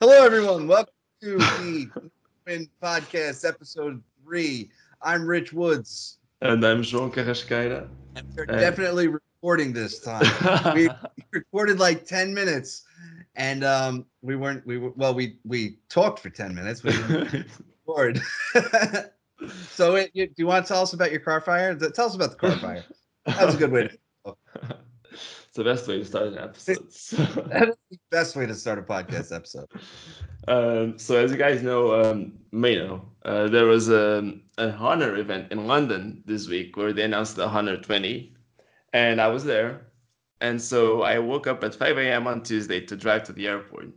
Hello, everyone. Welcome to the Neowin Podcast, episode three. I'm Rich Woods. And I'm João Carrasqueira. We're definitely recording this time. we recorded like 10 minutes and um, we weren't, we were, well, we, we talked for 10 minutes. We record. so, it, you, do you want to tell us about your car fire? Tell us about the car fire. That was a good way to. It's the best way to start an episode. that is the best way to start a podcast episode. Um, so, as you guys know, um, may know, uh, there was a, a Honor event in London this week where they announced the Honor 20, and I was there. And so I woke up at 5 a.m. on Tuesday to drive to the airport,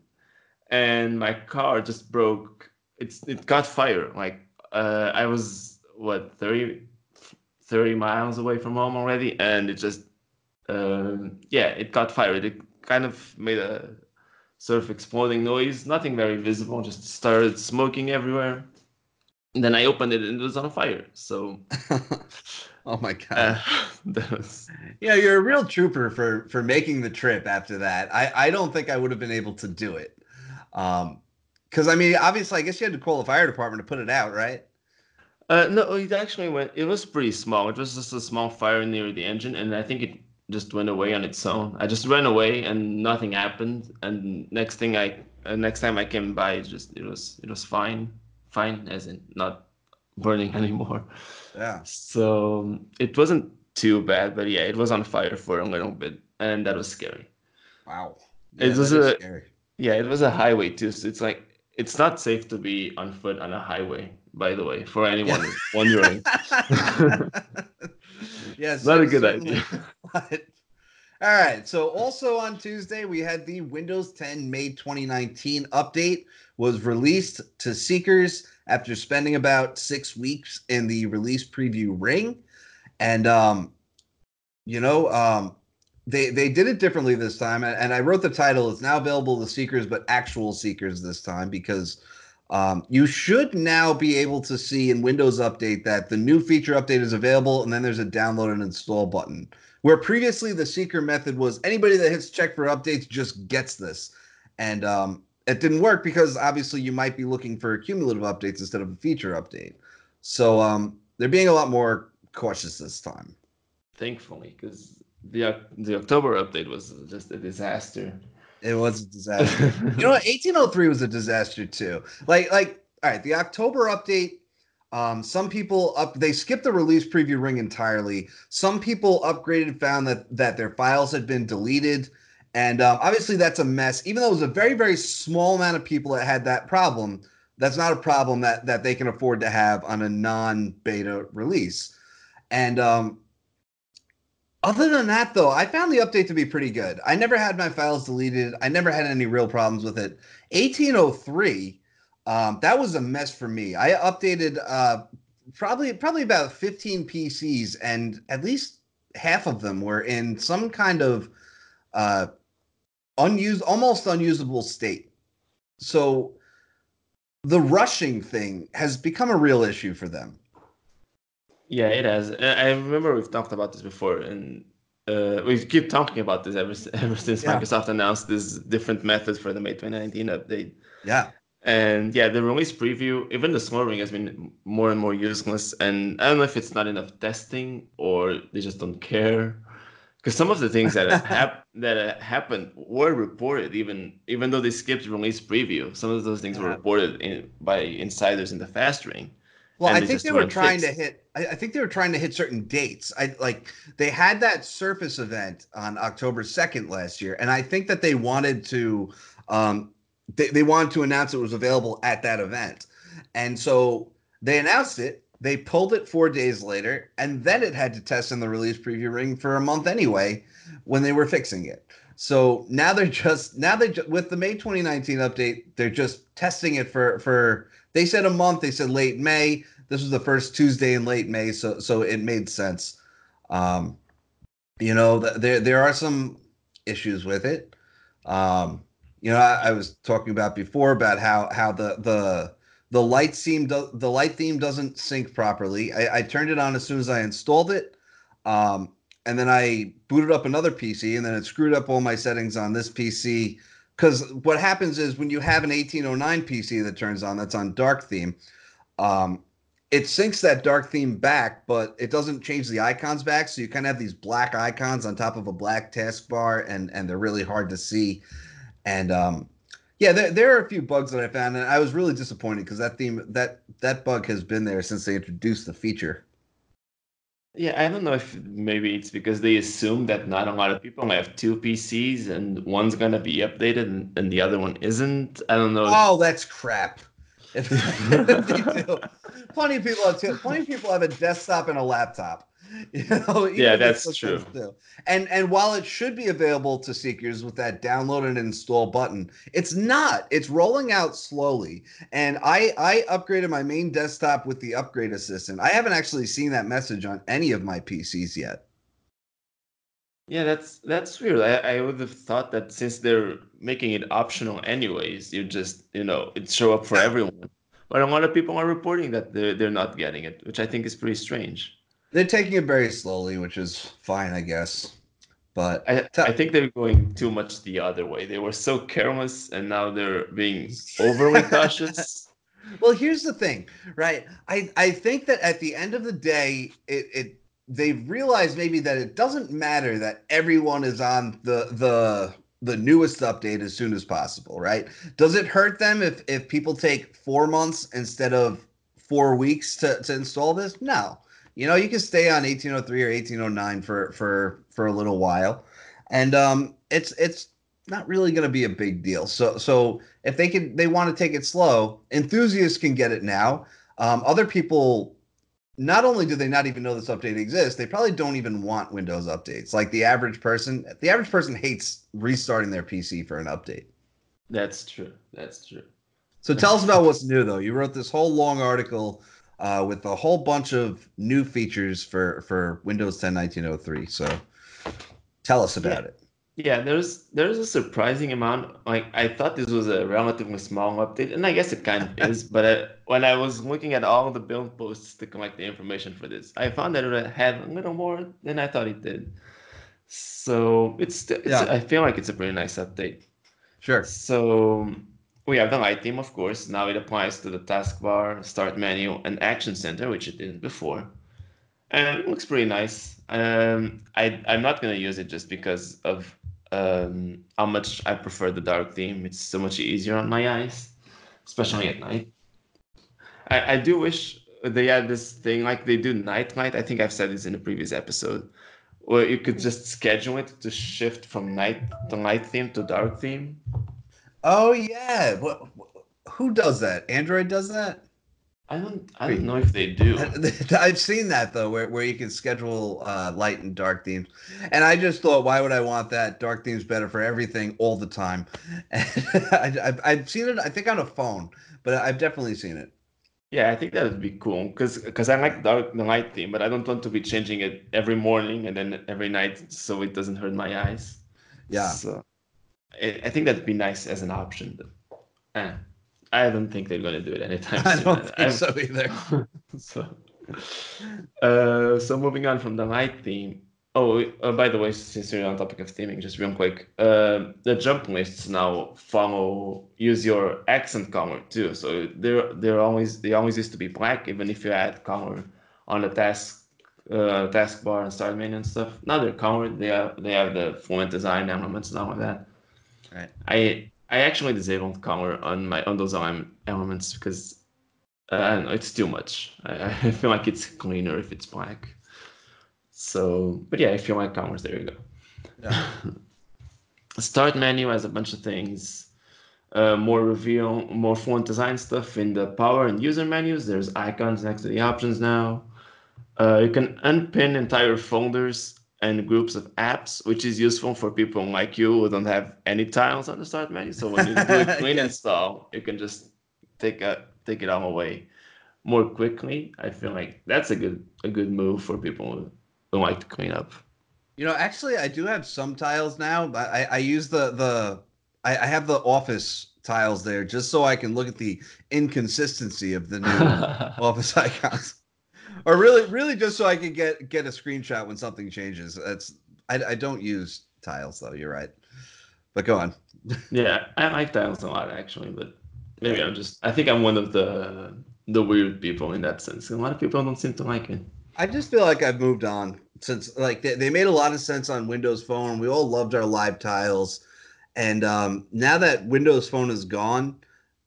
and my car just broke. It's it caught fire. Like uh, I was what 30, 30 miles away from home already, and it just um, yeah, it got fired. It kind of made a sort of exploding noise, nothing very visible, just started smoking everywhere. And then I opened it and it was on fire. So, oh my god, uh, was... yeah, you're a real trooper for for making the trip after that. I I don't think I would have been able to do it. Um, because I mean, obviously, I guess you had to call the fire department to put it out, right? Uh, no, it actually went. It was pretty small. It was just a small fire near the engine, and I think it just went away on its own. I just ran away and nothing happened. And next thing I, uh, next time I came by, it just it was it was fine, fine as in not burning anymore. Yeah. So it wasn't too bad, but yeah, it was on fire for a little bit, and that was scary. Wow. Yeah, it was a scary. yeah, it was a highway too. So it's like it's not safe to be on foot on a highway. By the way, for anyone wondering. yes, not a good idea. But, all right. So also on Tuesday, we had the Windows 10 May 2019 update was released to seekers after spending about six weeks in the release preview ring. And um, you know, um, they they did it differently this time. And I wrote the title, it's now available to seekers, but actual seekers this time because um, you should now be able to see in Windows Update that the new feature update is available, and then there's a download and install button. Where previously the seeker method was anybody that hits check for updates just gets this, and um, it didn't work because obviously you might be looking for cumulative updates instead of a feature update. So um, they're being a lot more cautious this time. Thankfully, because the the October update was just a disaster. It was a disaster. you know, 1803 was a disaster too. Like, like, all right, the October update. Um, some people up they skipped the release preview ring entirely. Some people upgraded, found that that their files had been deleted, and um, obviously that's a mess. Even though it was a very very small amount of people that had that problem, that's not a problem that that they can afford to have on a non beta release. And um, other than that, though, I found the update to be pretty good. I never had my files deleted. I never had any real problems with it. 1803, um, that was a mess for me. I updated uh, probably probably about 15 PCs, and at least half of them were in some kind of uh, unused, almost unusable state. So the rushing thing has become a real issue for them. Yeah, it has. I remember we've talked about this before, and uh, we keep talking about this ever ever since yeah. Microsoft announced this different method for the May 2019 update. Yeah. And yeah, the release preview, even the small ring has been more and more useless. And I don't know if it's not enough testing or they just don't care. Because some of the things that hap- that happened were reported, even even though they skipped release preview. Some of those things yeah. were reported in, by insiders in the fast ring. Well, I think they were trying fixed. to hit. I, I, think they were trying to hit certain dates. I like they had that Surface event on October second last year, and I think that they wanted to, um, they they wanted to announce it was available at that event, and so they announced it. They pulled it four days later, and then it had to test in the release preview ring for a month anyway, when they were fixing it. So now they're just now they with the May 2019 update, they're just testing it for for they said a month. They said late May. This was the first Tuesday in late May, so so it made sense. Um, you know, there there are some issues with it. Um, you know, I, I, was talking about before about how how the the the light theme do, the light theme doesn't sync properly. I, I turned it on as soon as I installed it. Um, and then I booted up another PC, and then it screwed up all my settings on this PC because what happens is when you have an 1809 PC that turns on that's on dark theme, um, it syncs that dark theme back, but it doesn't change the icons back. So you kind of have these black icons on top of a black taskbar, and and they're really hard to see. And um, yeah, there, there are a few bugs that I found, and I was really disappointed because that theme that that bug has been there since they introduced the feature. Yeah, I don't know if maybe it's because they assume that not a lot of people have two PCs and one's gonna be updated and, and the other one isn't. I don't know. Oh, that's crap. plenty of people have two, plenty of people have a desktop and a laptop. You know, yeah, that's true. And and while it should be available to seekers with that download and install button, it's not. It's rolling out slowly. And I I upgraded my main desktop with the upgrade assistant. I haven't actually seen that message on any of my PCs yet. Yeah, that's that's weird. I, I would have thought that since they're making it optional anyways, you just you know it show up for everyone. But a lot of people are reporting that they're they're not getting it, which I think is pretty strange. They're taking it very slowly, which is fine, I guess. But I, I think they're going too much the other way. They were so careless, and now they're being overly cautious. well, here's the thing, right? I I think that at the end of the day, it it they've realized maybe that it doesn't matter that everyone is on the the the newest update as soon as possible, right? Does it hurt them if if people take four months instead of four weeks to, to install this? No. You know, you can stay on 1803 or 1809 for for for a little while. And um it's it's not really going to be a big deal. So so if they can they want to take it slow, enthusiasts can get it now. Um, other people not only do they not even know this update exists, they probably don't even want Windows updates. Like the average person, the average person hates restarting their PC for an update. That's true. That's true. So tell us about what's new, though. You wrote this whole long article uh, with a whole bunch of new features for for Windows 10 1903. So tell us about yeah. it. Yeah, there's there's a surprising amount. Like I thought this was a relatively small update, and I guess it kind of is. But I, when I was looking at all the build posts to collect the information for this, I found that it had a little more than I thought it did. So it's, it's yeah. I feel like it's a pretty nice update. Sure. So we have the light theme, of course. Now it applies to the taskbar, start menu, and action center, which it didn't before and it looks pretty nice. Um, I I'm not gonna use it just because of um, how much I prefer the dark theme. It's so much easier on my eyes, especially at night. I, I do wish they had this thing like they do night light. I think I've said this in a previous episode, where you could just schedule it to shift from night to night theme to dark theme. Oh yeah, what, who does that? Android does that. I don't. I don't know if they do. I've seen that though, where, where you can schedule uh, light and dark themes, and I just thought, why would I want that? Dark themes better for everything all the time. I, have seen it. I think on a phone, but I've definitely seen it. Yeah, I think that would be cool because because I like dark the light theme, but I don't want to be changing it every morning and then every night so it doesn't hurt my eyes. Yeah. So I, think that'd be nice as an option. But, eh. I don't think they're going to do it anytime soon. I don't think I'm, so either. so, uh, so moving on from the light theme. Oh, uh, by the way, since we're on topic of theming, just real quick, uh, the jump lists now follow use your accent color too. So they're they're always they always used to be black, even if you add color on the task uh, taskbar and start menu and stuff. Now they're colored. They have they have the fluent design elements and all of that. Right. I I actually disabled color on my on those elements because uh, I don't know, it's too much. I, I feel like it's cleaner if it's black. So, but yeah, if you like colors, there you go. Yeah. Start menu has a bunch of things. Uh, more reveal, more fluent design stuff in the power and user menus. There's icons next to the options now. Uh, you can unpin entire folders and groups of apps, which is useful for people like you who don't have any tiles on the start menu. So when you do a clean yes. install, you can just take a take it all away more quickly. I feel like that's a good a good move for people who like to clean up. You know, actually, I do have some tiles now. I, I use the the I, I have the office tiles there just so I can look at the inconsistency of the new office icons or really, really just so I can get get a screenshot when something changes. That's I, I don't use tiles though. You're right, But go on. yeah, I like tiles a lot actually, but maybe I'm just I think I'm one of the the weird people in that sense. A lot of people don't seem to like it. I just feel like I've moved on since like they, they made a lot of sense on Windows Phone. We all loved our live tiles. And um, now that Windows Phone is gone,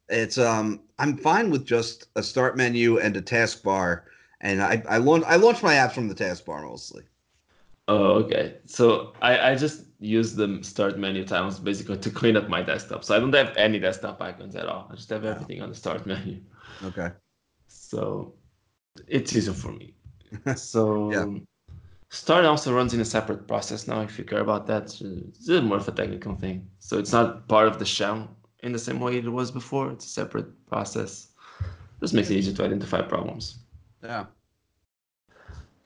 it's um I'm fine with just a start menu and a taskbar. And I I launch I launch my apps from the taskbar mostly. Oh, okay. So I, I just use the start menu tiles basically to clean up my desktop. So I don't have any desktop icons at all. I just have everything on the start menu. Okay. So it's easier for me. so yeah. Start also runs in a separate process now. If you care about that, it's more of a technical thing. So it's not part of the shell in the same way it was before. It's a separate process. This makes it easier to identify problems. Yeah.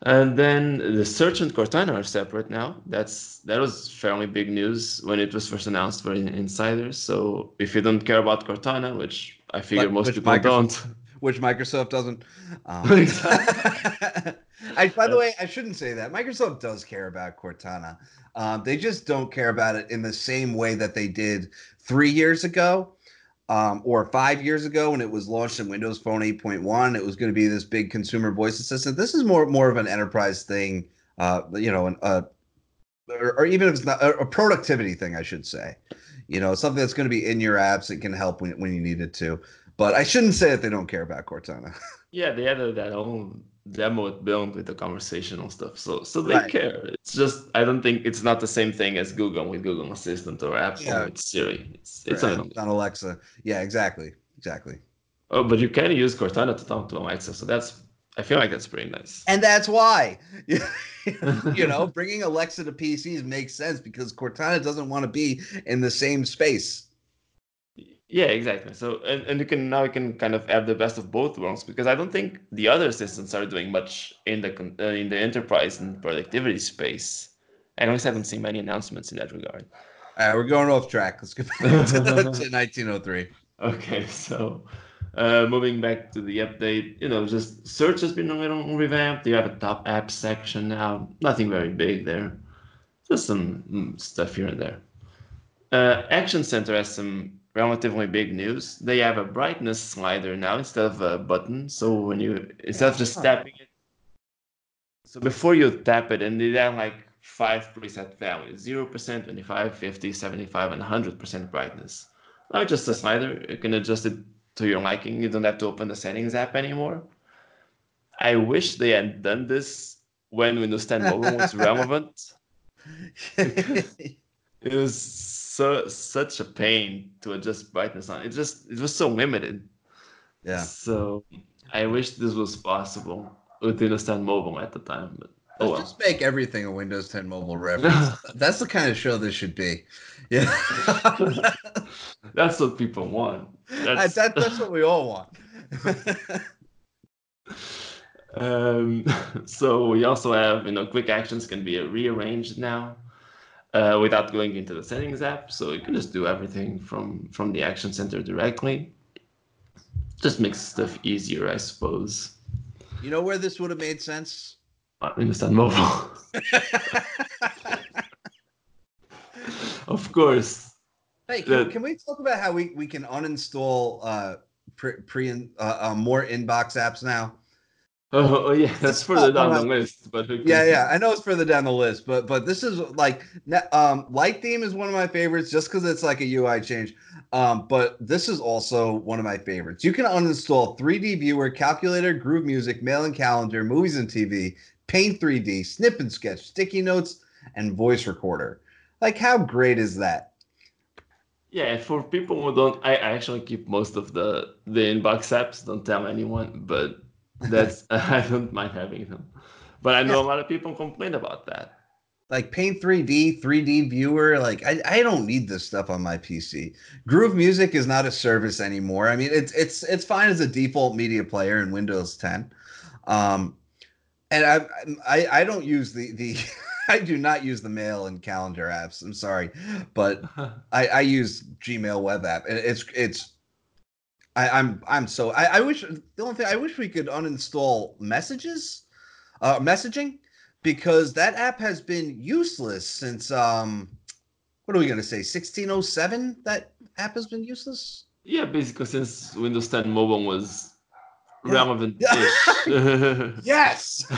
And then the search and Cortana are separate now. That's that was fairly big news when it was first announced for insiders. So if you don't care about Cortana, which I figure like, most people Microsoft, don't, which Microsoft doesn't. Um, I, by the way, I shouldn't say that. Microsoft does care about Cortana. Um, they just don't care about it in the same way that they did three years ago um, or five years ago when it was launched in Windows Phone 8.1. It was going to be this big consumer voice assistant. This is more more of an enterprise thing, uh, you know, an, uh, or, or, even if it's not a, productivity thing, I should say. You know, something that's going to be in your apps and can help when, when you need it to. But I shouldn't say that they don't care about Cortana. yeah, they added that whole demo it built with the conversational stuff. So so they right. care. It's just I don't think it's not the same thing as Google with Google Assistant or Apple yeah. with Siri. It's it's right. on Alexa. Yeah, exactly. Exactly. Oh, but you can use Cortana to talk to Alexa, so that's I feel like that's pretty nice. And that's why, you know, bringing Alexa to PCs makes sense because Cortana doesn't want to be in the same space. Yeah, exactly. So and, and you can now you can kind of have the best of both worlds because I don't think the other assistants are doing much in the uh, in the enterprise and productivity space. I at least haven't seen many announcements in that regard. All right, we're going off track. Let's get back to, to 1903. Okay, so uh, moving back to the update, you know, just search has been a little revamped. You have a top app section now. Nothing very big there. Just some mm, stuff here and there. Uh, Action Center has some relatively big news. They have a brightness slider now instead of a button. So when you instead of just tapping it, so before you tap it, and they have like five preset values: zero percent, 25, 50, 75, and 100 percent brightness. Now just a slider. You can adjust it to your liking. You don't have to open the settings app anymore. I wish they had done this when Windows 10 Mobile was relevant. it was so such a pain to adjust brightness on. It just it was so limited. Yeah. So I wish this was possible with Windows 10 Mobile at the time, but oh well. Just make everything a Windows 10 Mobile reference. That's the kind of show this should be. Yeah. that's what people want. That's, that, that's what we all want. um, so we also have, you know, quick actions can be rearranged now uh, without going into the settings app. So you can just do everything from from the action center directly. Just makes stuff easier, I suppose. You know where this would have made sense? I understand mobile. of course. Hey, can, can, we talk about how we, we can uninstall uh, pre, pre uh, uh, more inbox apps now? Oh, oh, yeah, that's further down the list. But yeah, yeah, I know it's further down the list, but but this is like um, light theme is one of my favorites just because it's like a UI change. Um, but this is also one of my favorites. You can uninstall 3D Viewer, Calculator, Groove Music, Mail and Calendar, Movies and TV, Paint 3D, Snip and Sketch, Sticky Notes, and Voice Recorder. Like, how great is that? Yeah, for people who don't, I actually keep most of the the inbox apps. Don't tell anyone, but that's I don't mind having them, but I know yeah. a lot of people complain about that. Like Paint 3D, 3D Viewer, like I, I don't need this stuff on my PC. Groove Music is not a service anymore. I mean, it's it's it's fine as a default media player in Windows 10, um, and I I, I don't use the the. I do not use the mail and calendar apps. I'm sorry, but I, I use Gmail web app. It's it's I, am I'm, I'm so I, I wish the only thing I wish we could uninstall messages, uh, messaging, because that app has been useless since um what are we gonna say? 1607 that app has been useless. Yeah, basically since Windows 10 Mobile was Yeah. relevant. Yes.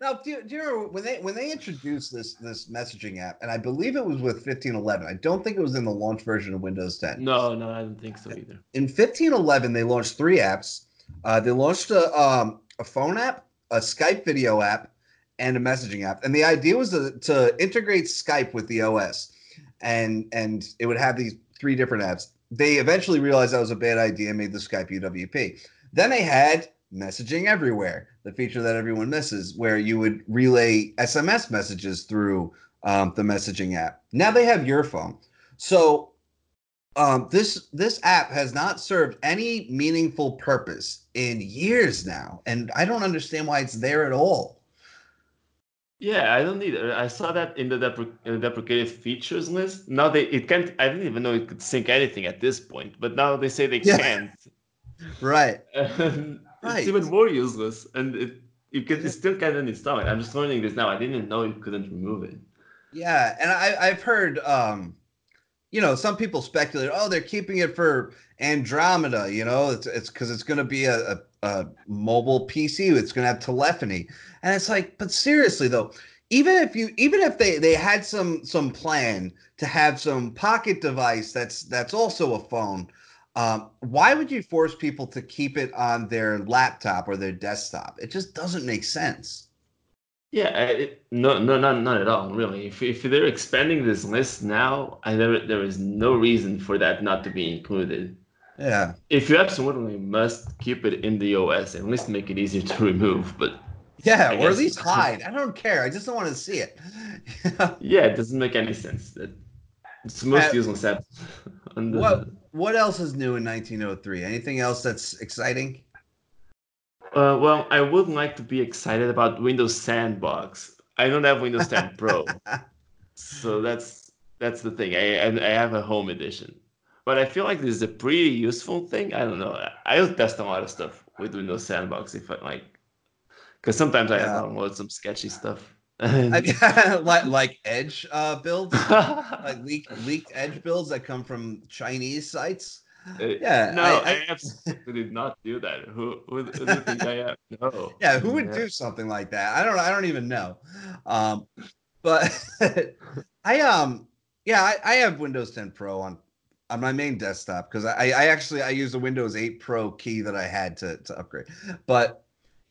now, do you, do you remember when they when they introduced this this messaging app, and I believe it was with 1511. I don't think it was in the launch version of Windows 10. no, no, I don't think so either. In 1511, they launched three apps. Uh, they launched a um, a phone app, a Skype video app, and a messaging app. And the idea was to, to integrate Skype with the OS, and and it would have these three different apps. They eventually realized that was a bad idea and made the Skype UWP. Then they had messaging everywhere, the feature that everyone misses, where you would relay SMS messages through um, the messaging app. Now they have your phone. So um, this this app has not served any meaningful purpose in years now, and I don't understand why it's there at all. Yeah, I don't either. I saw that in the depre- uh, deprecated features list. Now they it can't. I didn't even know it could sync anything at this point, but now they say they Yeah. can't. Right. Right. It's even more useless, and it you can still can't uninstall it. I'm just learning this now. I didn't know you couldn't remove it. Yeah, and I, I've heard, um, you know, some people speculate, oh, they're keeping it for Andromeda. You know, it's it's because it's going to be a, a, a mobile PC. It's going to have telephony, and it's like, but seriously though, even if you, even if they they had some some plan to have some pocket device that's that's also a phone. Um, why would you force people to keep it on their laptop or their desktop? It just doesn't make sense. Yeah, it, no, no, not not at all. Really, if if they're expanding this list now, I there there is no reason for that not to be included. Yeah. If you absolutely must keep it in the OS, at least make it easier to remove. But Yeah, I or at least hide. I don't care. I just don't want to see it. yeah, it doesn't make any sense. It's the most Uh, useless app. on the- what what else is new in 1903? Anything else that's exciting? Uh, well, I would like to be excited about Windows Sandbox. I don't have Windows 10 Pro, so that's that's the thing. I I I have a home edition, but I feel like this is a pretty useful thing. I don't know. I- I'll test a lot of stuff with Windows Sandbox if I like, because sometimes I Yeah. download some sketchy stuff. I like like Edge uh, builds, like leaked leaked Edge builds that come from Chinese sites. Yeah, No, I- I, I- absolutely did not do that. Who, who, who do you think I am? No. Yeah, who would Yeah. do something like that? I don't. I don't even know. Um, but I um yeah, I, I have Windows 10 Pro on on my main desktop because I, I actually I use the Windows 8 Pro key that I had to to upgrade. But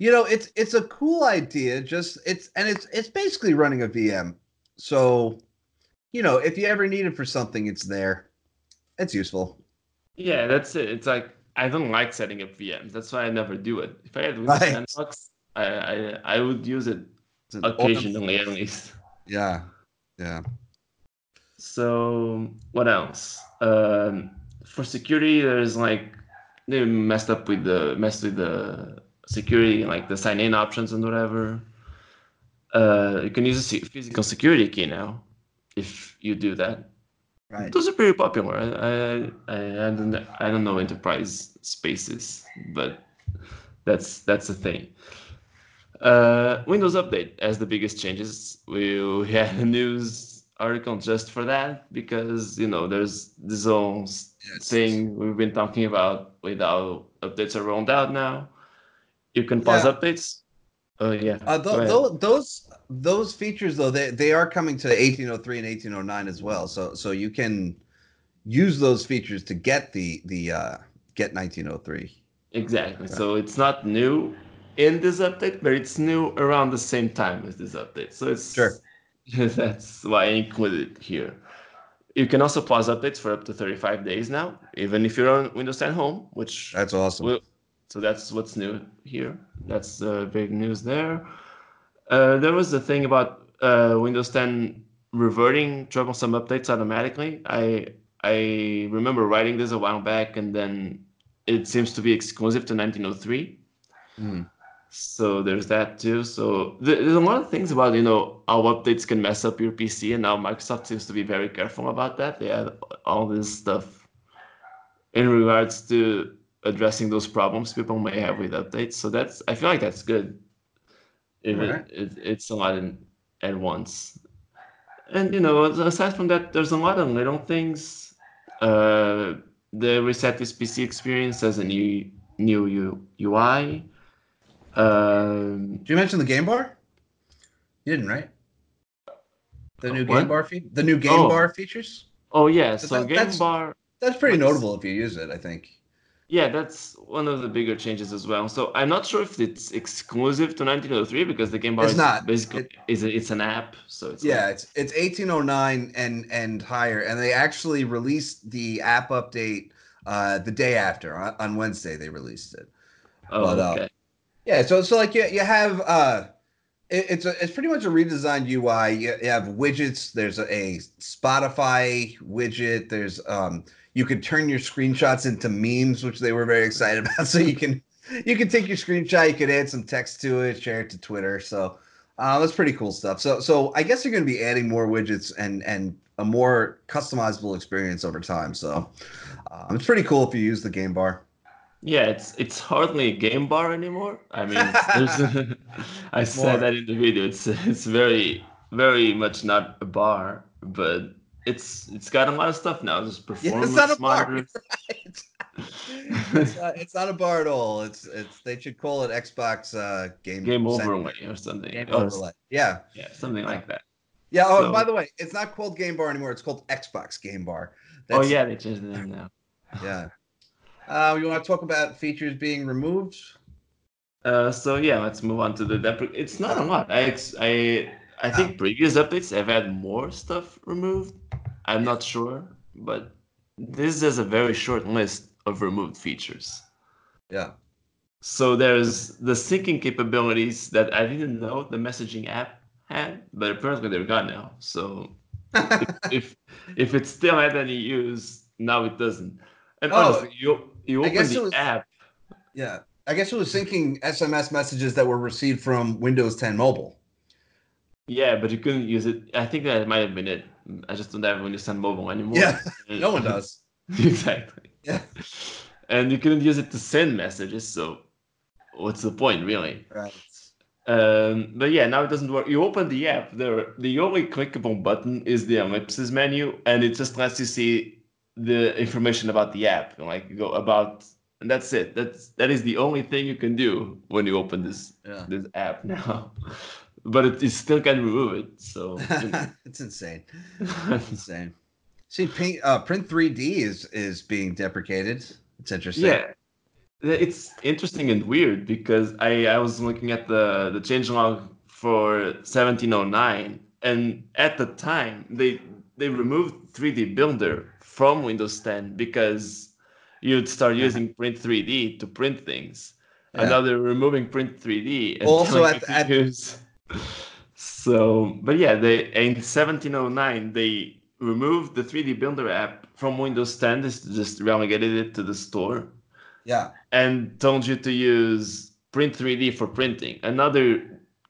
you know, it's it's a cool idea. Just it's and it's it's basically running a VM. So you know, if you ever need it for something, it's there. It's useful. Yeah, that's it. It's like I don't like setting up VMs. That's why I never do it. If I had Windows Right. Sandbox, I, I I would use it occasionally at least. Yeah, yeah. So what else? Um, for security, there's like they messed up with the messed with the security, like the sign in options and whatever. Uh, you can use a physical security key now if you do that. Right. Those are pretty popular. I I, I, don't I don't know enterprise spaces, but that's that's the thing. Uh, Windows Update as the biggest changes. We, we had a news article just for that because you know there's this whole Yes. thing we've been talking about with how updates are rolled out now. You can pause Yeah. updates. Oh yeah. Uh, th- th- those those features though they, they are coming to 1803 and 1809 as well. So so you can use those features to get the the uh, get 1903. Exactly. So it's not new in this update, but it's new around the same time as this update. So it's Sure. that's why I included it here. You can also pause updates for up to 35 days now, even if you're on Windows 10 Home, which That's awesome. will. So that's what's new here. That's uh, big news there. Uh, there was the thing about uh, Windows 10 reverting troublesome updates automatically. I I remember writing this a while back, and then it seems to be exclusive to 1903. Mm. So there's that too. So th- there's a lot of things about you know how updates can mess up your PC, and now Microsoft seems to be very careful about that. They had all this stuff in regards to addressing those problems people may have with updates. So that's I feel like that's good. If Alright. it, it, it's a lot in, at once. And you know, aside from that, there's a lot of little things. Uh, the reset this PC experience has a new new U, UI. Um, Did you mention the game bar? You didn't, right? The new What? game bar fe- the new game Oh. bar features. oh yeah, so that- game that's- bar. That's pretty notable if you use it. I think. Yeah, that's one of the bigger changes as well. So I'm not sure if it's exclusive to 1903 because the game bar It's is not. basically It- is a, it's an app, so it's Yeah, like- it's it's 1809 and and higher, and they actually released the app update uh, the day after on, on Wednesday. They released it. oh, but, uh, okay. Yeah, so so like you you have uh, it, it's a it's pretty much a redesigned UI. You, you have widgets. There's a, a Spotify widget. There's um, you could turn your screenshots into memes, which they were very excited about. So you can you can take your screenshot, you could add some text to it, share it to Twitter. So uh, that's pretty cool stuff. So so I guess you're going to be adding more widgets and and a more customizable experience over time. So um, it's pretty cool if you use the game bar. Yeah, it's it's hardly a game bar anymore. I mean, there's, I said that in the video. It's it's very very much not a bar, but it's it's got a lot of stuff now. There's Yeah, performance it's not a bar. monitors. it's, not, it's not a bar at all. It's it's they should call it Xbox uh, game Game center- overlay or something. Game Or- overlay. Yeah, yeah, something like that. yeah. Oh, So- by the way, it's not called Game Bar anymore. It's called Xbox Game Bar. oh yeah, they changed the name now. yeah. Uh, you want to talk about features being removed? Uh, so yeah, let's move on to the depre- It's not a lot. I ex- I I think previous updates have had more stuff removed. I'm not sure, but this is a very short list of removed features. Yeah. So there's the syncing capabilities that I didn't know the messaging app had, but apparently they're gone now. So if if it still had any use, now it doesn't. And Oh, honestly, you you open the was- app. yeah. I guess it was syncing SMS messages that were received from Windows 10 Mobile. Yeah, but you couldn't use it. I think that might have been it. I just don't have Windows 10 mobile anymore. Yeah, no one does. exactly. Yeah. And you couldn't use it to send messages, so what's the point, really? Right. Um, but yeah, now it doesn't work. You open the app, there the only clickable button is the ellipsis menu, and it just lets you see the information about the app. Like go about, and that's it. That's that is the only thing you can do when you open this Yeah. this app now. But it, it still can remove it. So it's insane. It's insane. See, Print, uh, Print 3D is is being deprecated. It's interesting. Yeah, it's interesting and weird because I I was looking at the the changelog for 1709, and at the time they they removed 3D Builder from Windows 10 because you'd start using Print 3D to print things, and now they're removing Print 3D. And Also at- at- use- So, but yeah, they in 1709 they removed the 3D Builder app from Windows 10. This just relegated it to the store Yeah. and told you to use Print 3D for printing. Another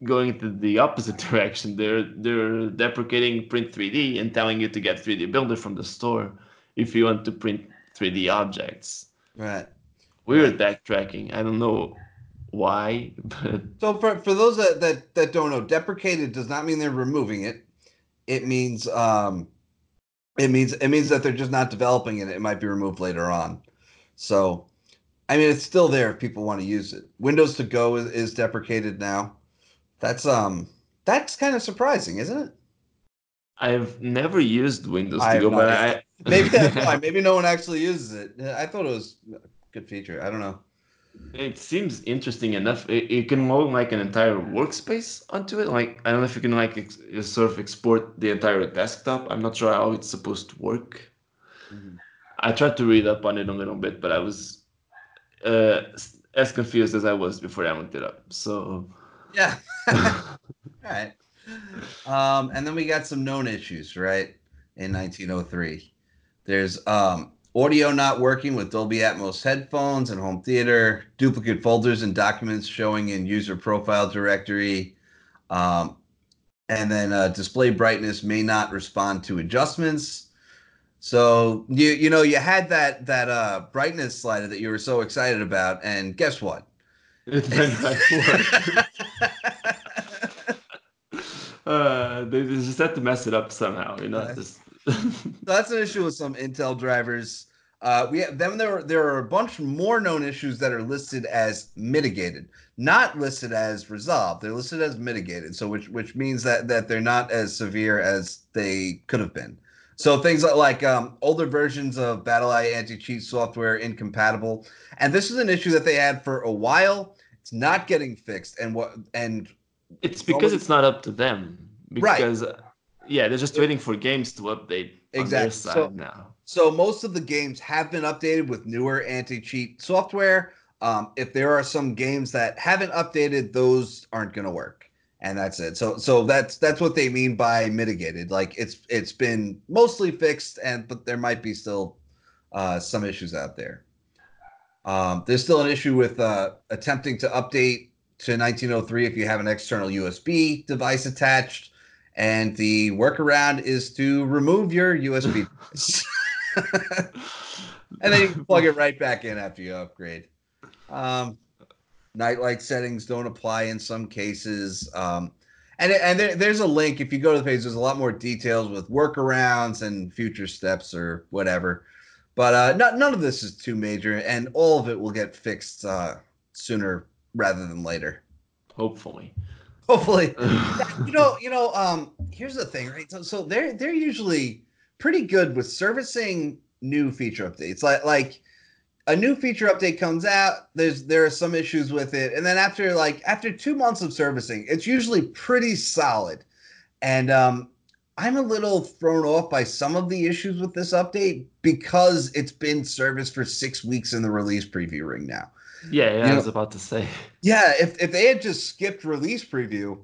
going to the opposite direction. They're they're deprecating Print 3D and telling you to get 3D Builder from the store if you want to print 3D objects. Right. Weird backtracking. I don't know why, but So for, for those that, that that don't know, deprecated does not mean they're removing it. It means um it means it means that they're just not developing it. It might be removed later on. So I mean it's still there if people want to use it. Windows to go is, is deprecated now. That's um that's kind of surprising, isn't it? I've never used Windows I to go, but. I Maybe that's why. Maybe no one actually uses it. I thought it was a good feature. I don't know. It seems interesting enough. It, you can load like an entire workspace onto it. Like I don't know if you can like ex- sort of export the entire desktop. I'm not sure how it's supposed to work. I tried to read up on it a little bit, but I was uh, as confused as I was before I looked it up. So Yeah. All right. Um, and then we got some known issues, right? In 1903, there's um, audio not working with Dolby Atmos headphones and home theater, duplicate folders and documents showing in user profile directory, um, and then uh, display brightness may not respond to adjustments. So you you know you had that that uh, brightness slider that you were so excited about, and guess what? it not work. uh, they just had to mess it up somehow, you know. Just... that's an issue with some Intel drivers. Uh, we have, then there there are a bunch more known issues that are listed as mitigated, not listed as resolved. They're listed as mitigated, so which which means that that they're not as severe as they could have been. So things like um, older versions of BattlEye anti-cheat software incompatible, and this is an issue that they had for a while. It's not getting fixed, and what and it's because it's not up to them. Because right. Yeah, they're just waiting for games to update exactly. so, now. So most of the games have been updated with newer anti-cheat software. Um, if there are some games that haven't updated, those aren't going to work, and that's it. So so that's that's what they mean by mitigated. Like it's it's been mostly fixed, and but there might be still uh, some issues out there. Um, there's still an issue with uh, attempting to update to 1903 if you have an external USB device attached. And the workaround is to remove your USB and then you can plug it right back in after you upgrade. Um, nightlight settings don't apply in some cases. Um, and and there, there's a link if you go to the page. There's a lot more details with workarounds and future steps or whatever. But uh, not, none of this is too major, and all of it will get fixed uh, sooner rather than later. Hopefully. Hopefully. you know, you know, um, here's the thing, right? So, so they're they're usually pretty good with servicing new feature updates. Like like a new feature update comes out, there's there are some issues with it, and then after like after two months of servicing, it's usually pretty solid. And um, I'm a little thrown off by some of the issues with this update because it's been serviced for six weeks in the release preview ring now. Yeah, yeah I was about to say. Yeah, if, if they had just skipped release preview,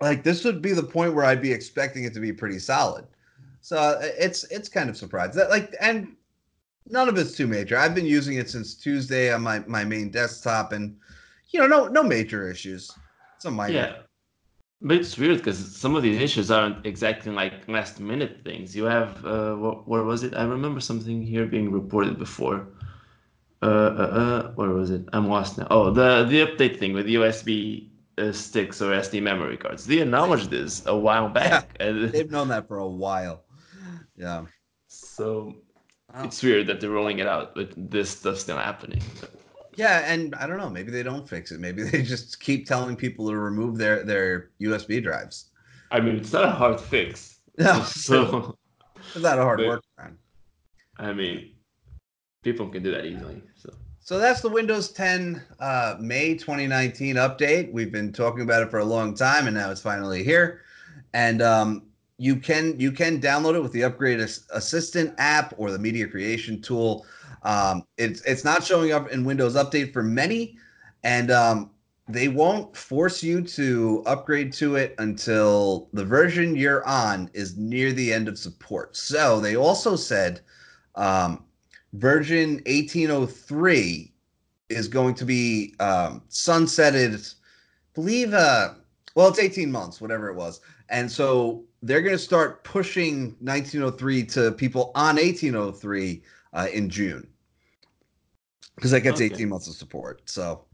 like this would be the point where I'd be expecting it to be pretty solid. So uh, it's it's kind of surprised that like and none of it's too major. I've been using it since Tuesday on my my main desktop, and you know no no major issues. Some minor. Yeah. But it's weird because some of these issues aren't exactly like last minute things. You have uh, what, where was it? I remember something here being reported before uh, uh, uh, where was it? I'm lost now. Oh, the the update thing with USB uh, sticks or SD memory cards. They acknowledged this a while back. Yeah, they've known that for a while. Yeah. So wow. it's weird that they're rolling it out, but this stuff's still happening. Yeah, and I don't know. Maybe they don't fix it. Maybe they just keep telling people to remove their their USB drives. I mean, it's not a hard fix. No, so it's not a hard work. I mean, people can do that easily. So. So that's the Windows 10 uh, May 2019 update. We've been talking about it for a long time, and now it's finally here. And um, you can you can download it with the Upgrade Assistant app or the Media Creation tool. Um, it's it's not showing up in Windows Update for many, and um, they won't force you to upgrade to it until the version you're on is near the end of support. So they also said um, version 1803 is going to be um, sunsetted. Believe, uh, well, it's 18 months, whatever it was, and so they're going to start pushing 1903 to people on 1803 uh, in June because that gets okay. 18 months of support. So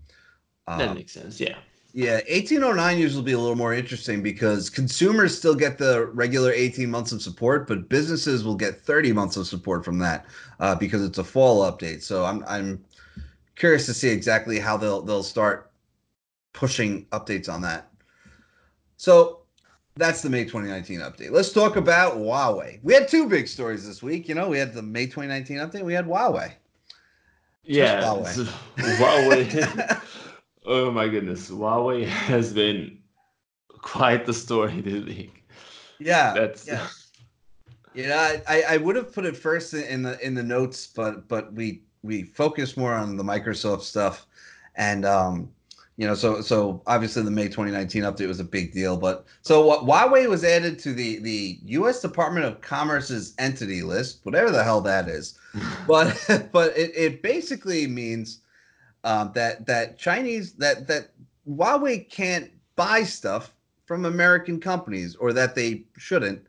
um, that makes sense. Yeah. Yeah, 1809 usually be a little more interesting because consumers still get the regular 18 months of support, but businesses will get 30 months of support from that uh, because it's a fall update. So I'm I'm curious to see exactly how they'll they'll start pushing updates on that. So that's the May 2019 update. Let's talk about Huawei. We had two big stories this week. You know, we had the May 2019 update. We had Huawei. Yeah, Huawei. Huawei. oh my goodness, Huawei has been quite the story this week. Yeah, that's yeah. Yeah, I, I would have put it first in the in the notes, but but we we focus more on the Microsoft stuff, and um, you know, so so obviously the May 2019 update was a big deal. But so what Huawei was added to the the U.S. Department of Commerce's entity list, whatever the hell that is. but but it, it basically means um, that that Chinese that that Huawei can't buy stuff from American companies or that they shouldn't.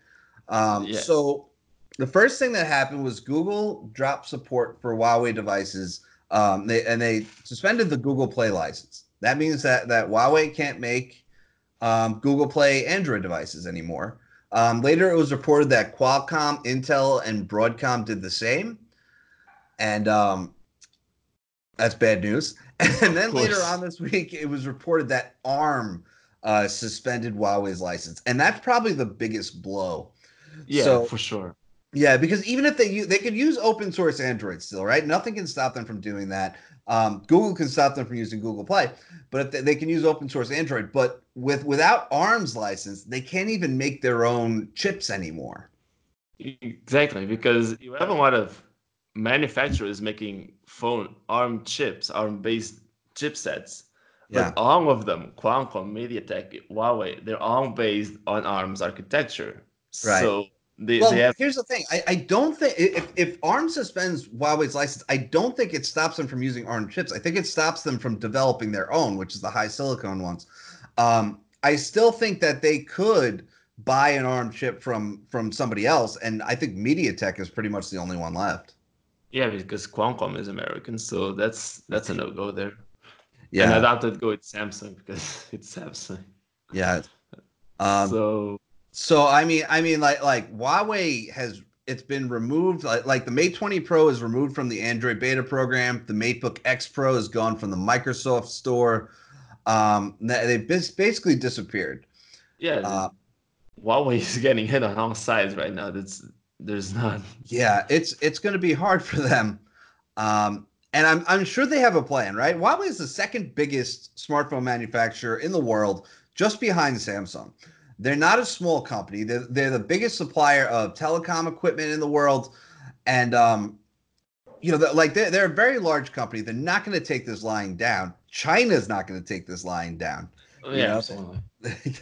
Um, yeah. So the first thing that happened was Google dropped support for Huawei devices. Um, they and they suspended the Google Play license. That means that that Huawei can't make um, Google Play Android devices anymore. Um, later, it was reported that Qualcomm, Intel, and Broadcom did the same, and um, that's bad news. And then later on this week, it was reported that ARM uh, suspended Huawei's license, and that's probably the biggest blow. Yeah, so, for sure. Yeah, because even if they use, they could use open source Android still, right? Nothing can stop them from doing that. Um, Google can stop them from using Google Play, but they, they, can use open source Android. But with without ARM's license, they can't even make their own chips anymore. Exactly, because you have a lot of manufacturers making phone ARM chips, ARM based chipsets. Yeah. But all of them, Qualcomm, MediaTek, Huawei, they're all based on ARM's architecture. Right. So they, well, they have... here's the thing. I, I don't think if, if ARM suspends Huawei's license, I don't think it stops them from using ARM chips. I think it stops them from developing their own, which is the HiSilicon ones. Um, I still think that they could buy an ARM chip from from somebody else, and I think MediaTek is pretty much the only one left. Yeah, because Qualcomm is American, so that's that's a no go there. Yeah, and I doubt it go with Samsung because it's Samsung. Yeah. Um, so so I mean, I mean, like like Huawei has it's been removed. Like, like the Mate 20 Pro is removed from the Android beta program. The MateBook X Pro is gone from the Microsoft store. Um, they basically disappeared. Yeah, uh, Huawei is getting hit on all sides right now. That's there's not. Yeah, it's it's going to be hard for them. Um, and I'm I'm sure they have a plan, right? Huawei is the second biggest smartphone manufacturer in the world, just behind Samsung. They're not a small company. They're, they're the biggest supplier of telecom equipment in the world. And, um, you know, like they're, they're a very large company. They're not going to take this lying down. China's not going to take this lying down. Yeah, absolutely.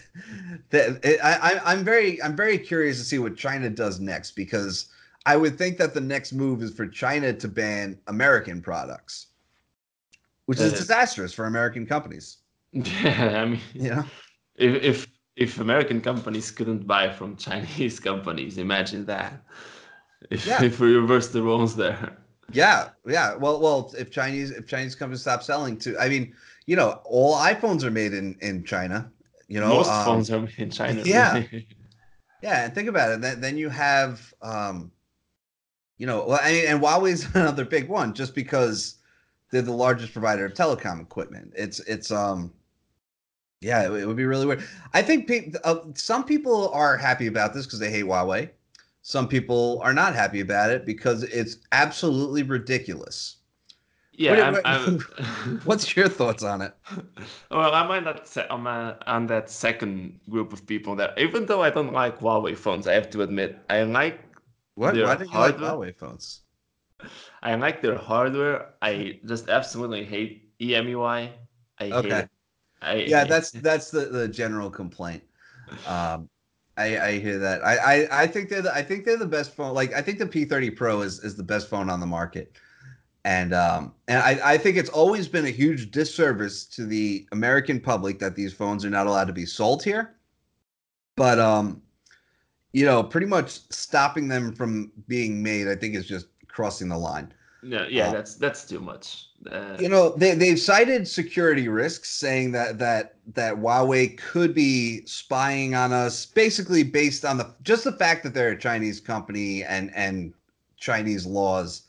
I, I'm very, I'm very curious to see what China does next because I would think that the next move is for China to ban American products, which is disastrous for American companies. Yeah, I mean, you know, if if if American companies couldn't buy from Chinese companies, imagine that. If, yeah. if we reverse the roles there. Yeah, yeah. Well, well, if Chinese if Chinese companies stop selling to, I mean, you know, all iPhones are made in in China. You know, most um, phones are made in China. Yeah, yeah. And think about it. Then then you have, um, you know, well, I mean, and Huawei's another big one, just because they're the largest provider of telecom equipment. It's it's um yeah, it, it would be really weird. I think pe- uh, some people are happy about this because they hate Huawei. Some people are not happy about it because it's absolutely ridiculous. Yeah, what, I'm, I'm... what's your thoughts on it? Well, I'm on that on, my, on that second group of people that even though I don't like Huawei phones, I have to admit I like what? Why do you like Huawei phones? I like their hardware. I just absolutely hate EMUI. I okay. hate it I, yeah, that's that's the, the general complaint. Um, I, I hear that. I, I, I think they're the, I think they're the best phone. Like I think the P30 Pro is, is the best phone on the market, and um and I, I think it's always been a huge disservice to the American public that these phones are not allowed to be sold here. But um, you know, pretty much stopping them from being made, I think is just crossing the line. Yeah, yeah, uh, that's that's too much. Uh, you know, they they've cited security risks, saying that that that Huawei could be spying on us, basically based on the just the fact that they're a Chinese company and and Chinese laws,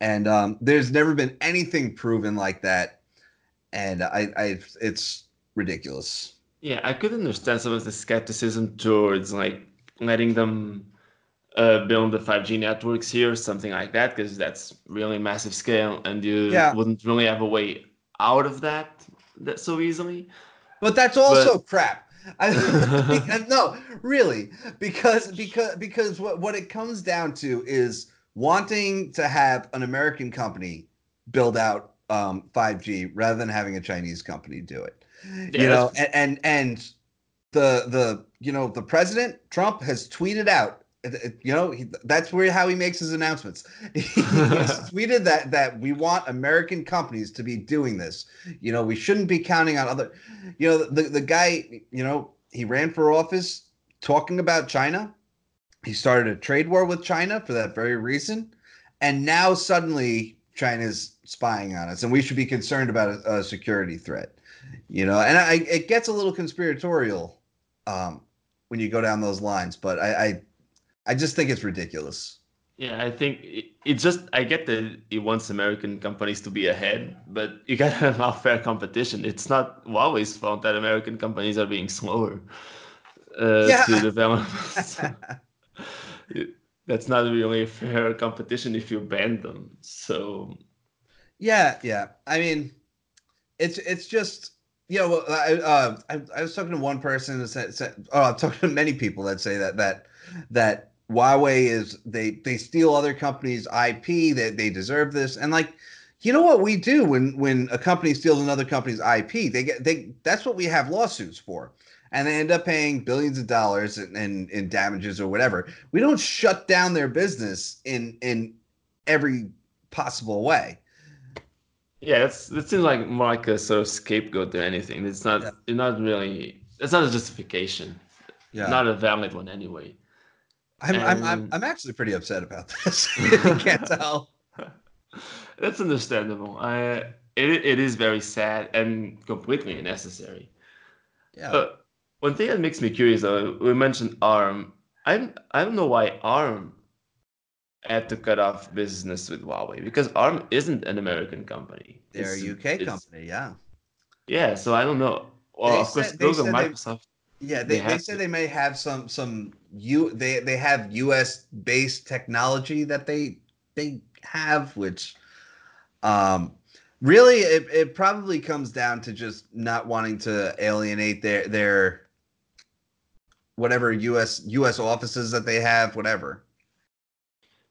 and um, there's never been anything proven like that, and I, I it's ridiculous. Yeah, I could understand some of the skepticism towards like letting them uh, build the 5G networks here, something like that, because that's really massive scale, and you yeah. wouldn't really have a way out of that that so easily. But that's also but... crap. I, no, really, because because because what what it comes down to is wanting to have an American company build out um, 5G rather than having a Chinese company do it. Yeah, you know, and, and and the the you know the president Trump has tweeted out you know he, that's where how he makes his announcements. He tweeted that that we want american companies to be doing this. You know we shouldn't be counting on other you know the, the guy you know he ran for office talking about china he started a trade war with china for that very reason and now suddenly china's spying on us and we should be concerned about a, a security threat you know and I, it gets a little conspiratorial um, when you go down those lines. But I, I, I just think it's ridiculous. Yeah, I think it, it just I get that it wants American companies to be ahead, but you gotta have fair competition. It's not Huawei's fault that American companies are being slower uh, Yeah. to develop. That's not really a fair competition if you ban them. So Yeah, yeah. I mean, it's it's just you know I uh, I, I was talking to one person that said, said oh I'm talking to many people that say that that that Huawei is they they steal other companies' IP that they deserve this and like you know what we do when when a company steals another company's IP they get they that's what we have lawsuits for and they end up paying billions of dollars in, in, in damages or whatever we don't shut down their business in in every possible way yeah, that's that seems like more like a sort of scapegoat than anything. It's not Yeah. it's not really it's not a justification. yeah Not a valid one anyway. I'm, I'm, I'm, I'm actually pretty upset about this. you can't tell. That's understandable. I it it is very sad and completely unnecessary. Yeah. But one thing that makes me curious, though, we mentioned ARM. I I don't know why ARM had to cut off business with Huawei because ARM isn't an American company. They're a UK company. Yeah. Yeah, so I don't know. Well, They of course, said- they Google, said they- Microsoft. Yeah. They They, they said to. they may have some, some U they, they have US based technology that they, they have, which, um, really it, it probably comes down to just not wanting to alienate their, their, whatever US, US offices that they have, whatever.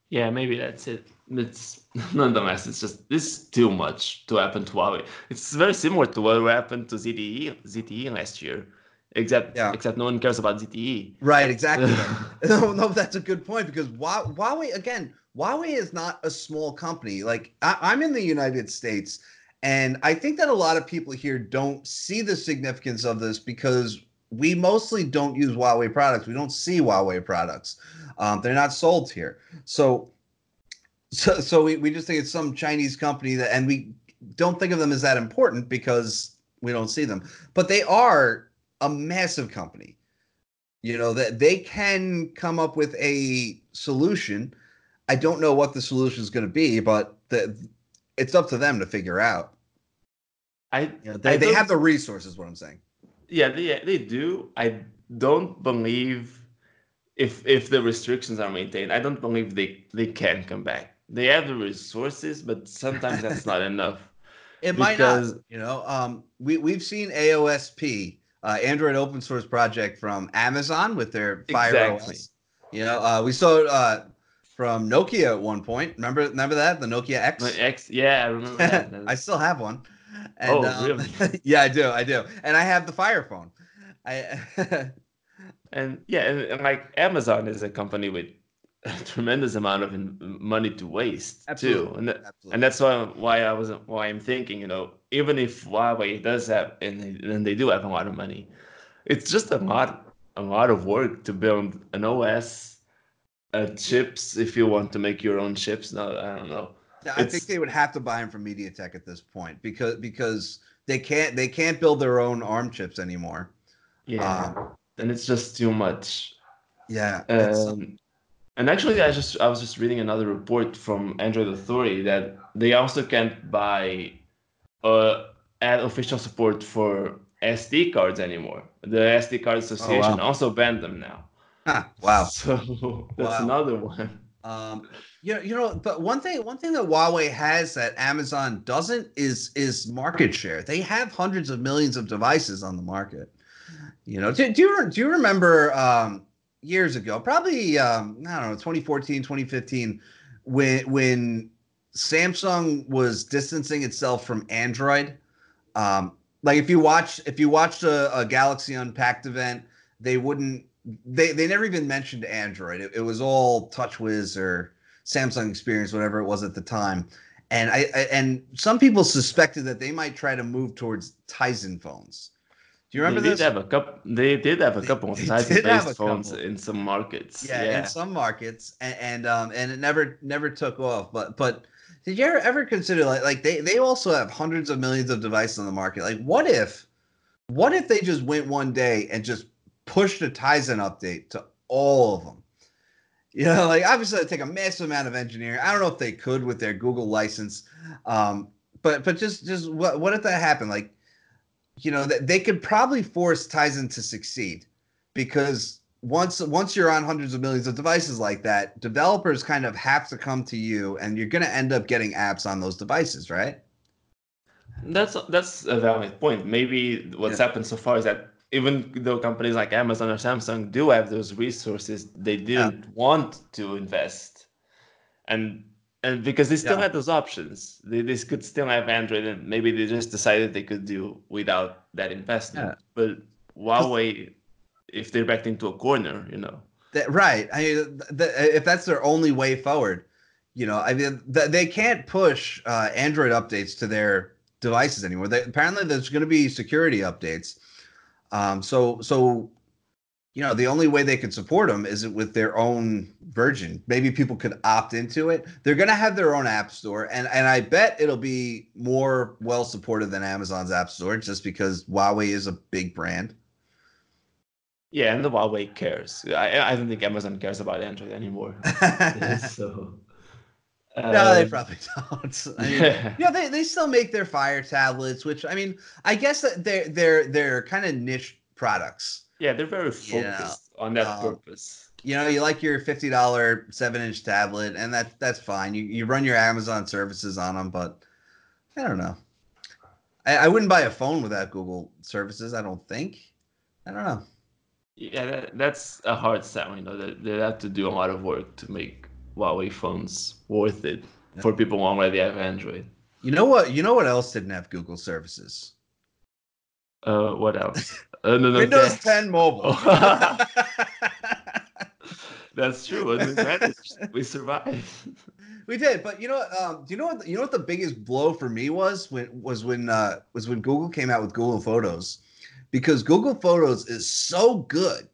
Yeah, maybe that's it. It's nonetheless, it's just this is too much to happen to Huawei. It's very similar to what happened to ZTE ZTE last year, except Yeah. except no one cares about. ZTE. Right. Exactly. no, no, that's a good point because Hua- Huawei again, Huawei is not a small company. Like I, I'm in the United States, and I think that a lot of people here don't see the significance of this because we mostly don't use Huawei products. We don't see Huawei products. Um, they're not sold here. So, so, so we, we just think it's some Chinese company that, and we don't think of them as that important because we don't see them. But they are a massive company you know that they can come up with a solution i don't know what the solution is going to be but the, it's up to them to figure out I you know, they, I they have the resources what i'm saying Yeah, they they do. I don't believe if if the restrictions are maintained, I don't believe they they can come back. They have the resources, but sometimes that's not enough. it might not Because- you know um we, we've seen aosp uh, android open source project from amazon with their fire Exactly. OS. you know uh, we saw uh, from nokia at one point remember remember that the nokia x My ex, yeah, I remember that. I still have one. And, Oh, um, really? yeah, I do. I do. And I have the Fire phone. I and yeah, and, and like Amazon is a company with a tremendous amount of in, money to waste Absolutely. too, and that, absolutely. and that's why why I was why I'm thinking, you know, even if Huawei does have and they, and they do have a lot of money, it's just a lot a lot of work to build an OS, uh, chips if you want to make your own chips. No, I don't know. I think they would have to buy them from MediaTek at this point because because they can't they can't build their own ARM chips anymore. Yeah, Um, and it's just too much. yeah. Um, and actually, I just I was just reading another report from Android Authority that they also can't buy, uh, add official support for SD cards anymore. The SD Card Association also banned them now. wow. So that's Wow. another one. Um, you know, you know, but one thing, one thing that Huawei has that Amazon doesn't is is market share. They have hundreds of millions of devices on the market. You know, do, do you do you remember um, years ago, probably um, I don't know, 2014, 2015, when when Samsung was distancing itself from Android. Um, like if you watch if you watched a, a Galaxy Unpacked event, they wouldn't they they never even mentioned Android. It, it was all TouchWiz or Samsung Experience, whatever it was at the time. And I, I and some people suspected that they might try to move towards Tizen phones. Do you remember they this? Did have a couple, they did have a They- couple of Tizen did have a based phones couple. in some markets. yeah, Yeah, in some markets, and, and um and it never never took off. But but did you ever ever consider like like they they also have hundreds of millions of devices on the market? Like what if what if they just went one day and just pushed a Tizen update to all of them. You know, like obviously it take a massive amount of engineering. I don't know if they could with their Google license, um, but but just just what what if that happened? Like, you know, that they could probably force Tizen to succeed because once once you're on hundreds of millions of devices like that, developers kind of have to come to you, and you're going to end up getting apps on those devices, right? That's that's a valid point. Maybe what's yeah. happened so far is that even though companies like Amazon or Samsung do have those resources, they didn't yeah. want to invest, and and because they still yeah. had those options, they, they could still have Android, and maybe they just decided they could do without that investment. But Huawei if they're backed into a corner, you know. That, right. I mean, the, if that's their only way forward, you know, I mean, the, they can't push uh, Android updates to their devices anymore. They, apparently, there's going to be security updates. Um, so, so, you know, the only way they could support them is with their own version. Maybe people could opt into it. They're going to have their own app store, and and I bet it'll be more well supported than Amazon's app store, just because Huawei is a big brand. Yeah, and the Huawei cares. I, I don't think Amazon cares about Android anymore. so. No, they um, probably don't. I mean, yeah, you know, they, they still make their Fire tablets, which I mean, I guess that they're they're they're kind of niche products. Yeah, they're very focused on that um, purpose. You know, you like your fifty dollar seven inch tablet, and that that's fine. You you run your Amazon services on them, but I don't know. I, I wouldn't buy a phone without Google services. I don't think. I don't know. Yeah, that, that's a hard sell. You know, they, they have to do a lot of work to make Huawei phones worth it for people who already have Android. You know what? You know what else didn't have Google services? Uh, what else? Uh, no, no, Windows 10 mobile. That's true. we survived. We did, but you know, um, do you know what? You know what the biggest blow for me was when was when uh, was when Google came out with Google Photos because Google Photos is so good.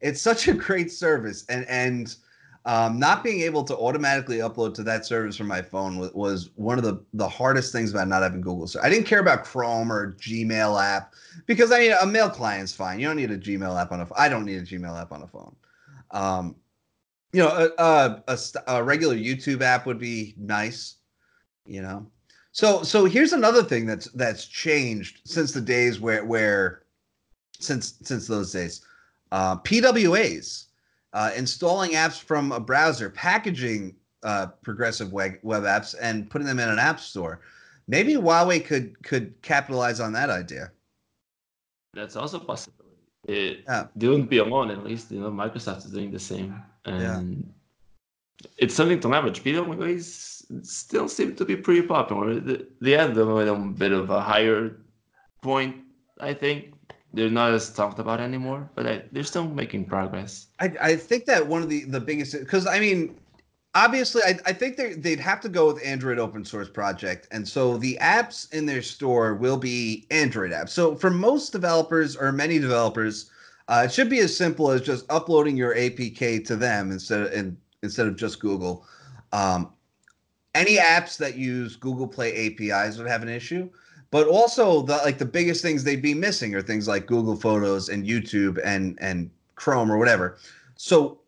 It's such a great service, and and um, not being able to automatically upload to that service from my phone was, was one of the the hardest things about not having Google. So I didn't care about Chrome or Gmail app because I mean a mail client's fine. You don't need a Gmail app on a. I don't need a Gmail app on a phone. Um, you know, a, a, a, a regular YouTube app would be nice. You know, so so here's another thing that's that's changed since the days where where since since those days. Uh, PWAs, uh, installing apps from a browser, packaging uh, progressive web, web apps, and putting them in an app store. Maybe Huawei could could capitalize on that idea. That's also a possibility. It, yeah. They wouldn't be alone. At least you know Microsoft is doing the same, and yeah. it's something to leverage. PWAs still seem to be pretty popular. They had a bit of a higher point, I think, they're not as talked about anymore, but I, they're still making progress. I, I think that one of the the biggest because I mean, obviously, I, I think they they'd have to go with Android open source project, and so the apps in their store will be Android apps. So for most developers or many developers, uh, it should be as simple as just uploading your APK to them instead of in, instead of just Google. Um, any apps that use Google Play APIs would have an issue but also the like the biggest things they'd be missing are things like Google Photos and YouTube and and Chrome or whatever. So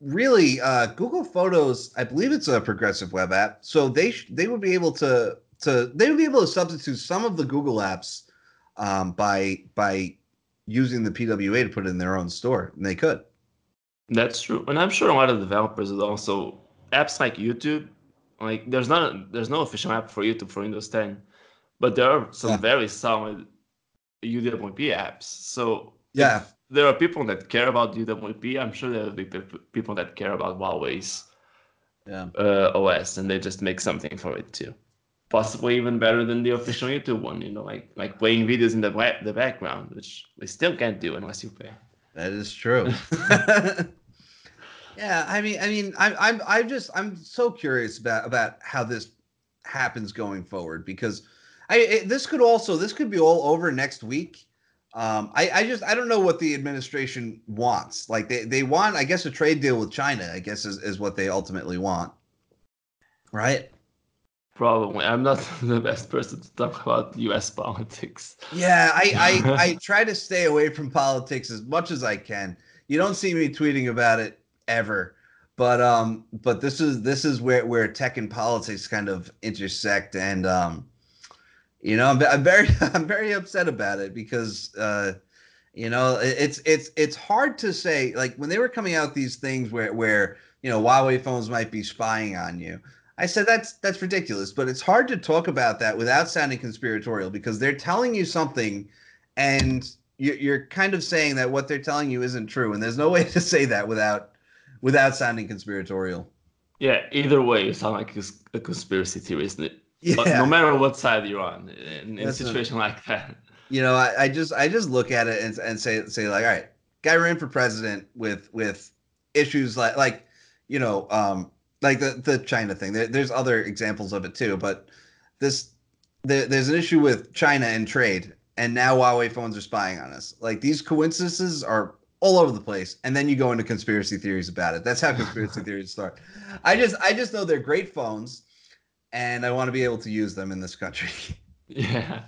really, uh, Google Photos, I believe it's a progressive web app, so they sh- they would be able to to they would be able to substitute some of the Google apps um, by by using the PWA to put it in their own store, and they could. That's true, and I'm sure a lot of developers also apps like YouTube. Like there's not there's no official app for YouTube for Windows 10 but there are some yeah. very solid UWP apps. So yeah, there are people that care about UWP. I'm sure there will be people that care about Huawei's yeah. uh, OS, and they just make something for it too. Possibly even better than the official YouTube one. You know, like like playing videos in the the background, which we still can't do unless you pay. That is true. yeah, I mean, I mean, I'm I'm I'm just I'm so curious about about how this happens going forward because I it, this could also this could be all over next week. Um, I, I just I don't know what the administration wants. Like they, they want, I guess, a trade deal with China. I guess is, is what they ultimately want, right? Probably. I'm not the best person to talk about US politics. Yeah, I, I, I try to stay away from politics as much as I can. You don't see me tweeting about it ever. But um, but this is this is where where tech and politics kind of intersect, and um, you know, I'm, I'm very I'm very upset about it because uh, you know, it's it's it's hard to say like when they were coming out these things where where you know Huawei phones might be spying on you. I said that's that's ridiculous, but it's hard to talk about that without sounding conspiratorial because they're telling you something, and you're kind of saying that what they're telling you isn't true, and there's no way to say that without without sounding conspiratorial. Yeah, either way, you sound like a conspiracy theorist. Yeah. No matter what side you're on in, in a situation like that. You know, I, I just I just look at it and, and say say like, all right, guy ran for president with with issues like like you know um like the the China thing. There, there's other examples of it too, but this there, there's an issue with China and trade, and now Huawei phones are spying on us. Like these coincidences are all over the place, and then you go into conspiracy theories about it. That's how conspiracy theories start. I just I just know they're great phones, and I want to be able to use them in this country. Yeah,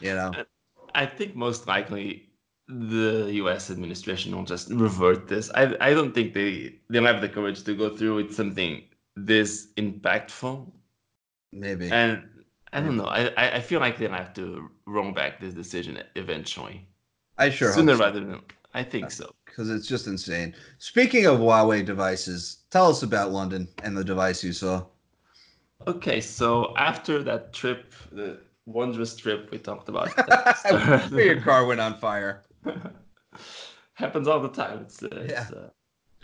you know. I think most likely the U.S. administration will just revert this. I I don't think they they'll have the courage to go through with something this impactful. Maybe. And I don't know. I I feel like they'll have to roll back this decision eventually. I sure sooner so. rather than I think uh, so. Because it's just insane. Speaking of Huawei devices, tell us about London and the device you saw. Okay, so after that trip, the wondrous trip we talked about, your car went on fire. Happens all the time. It's uh, yeah. it's, uh,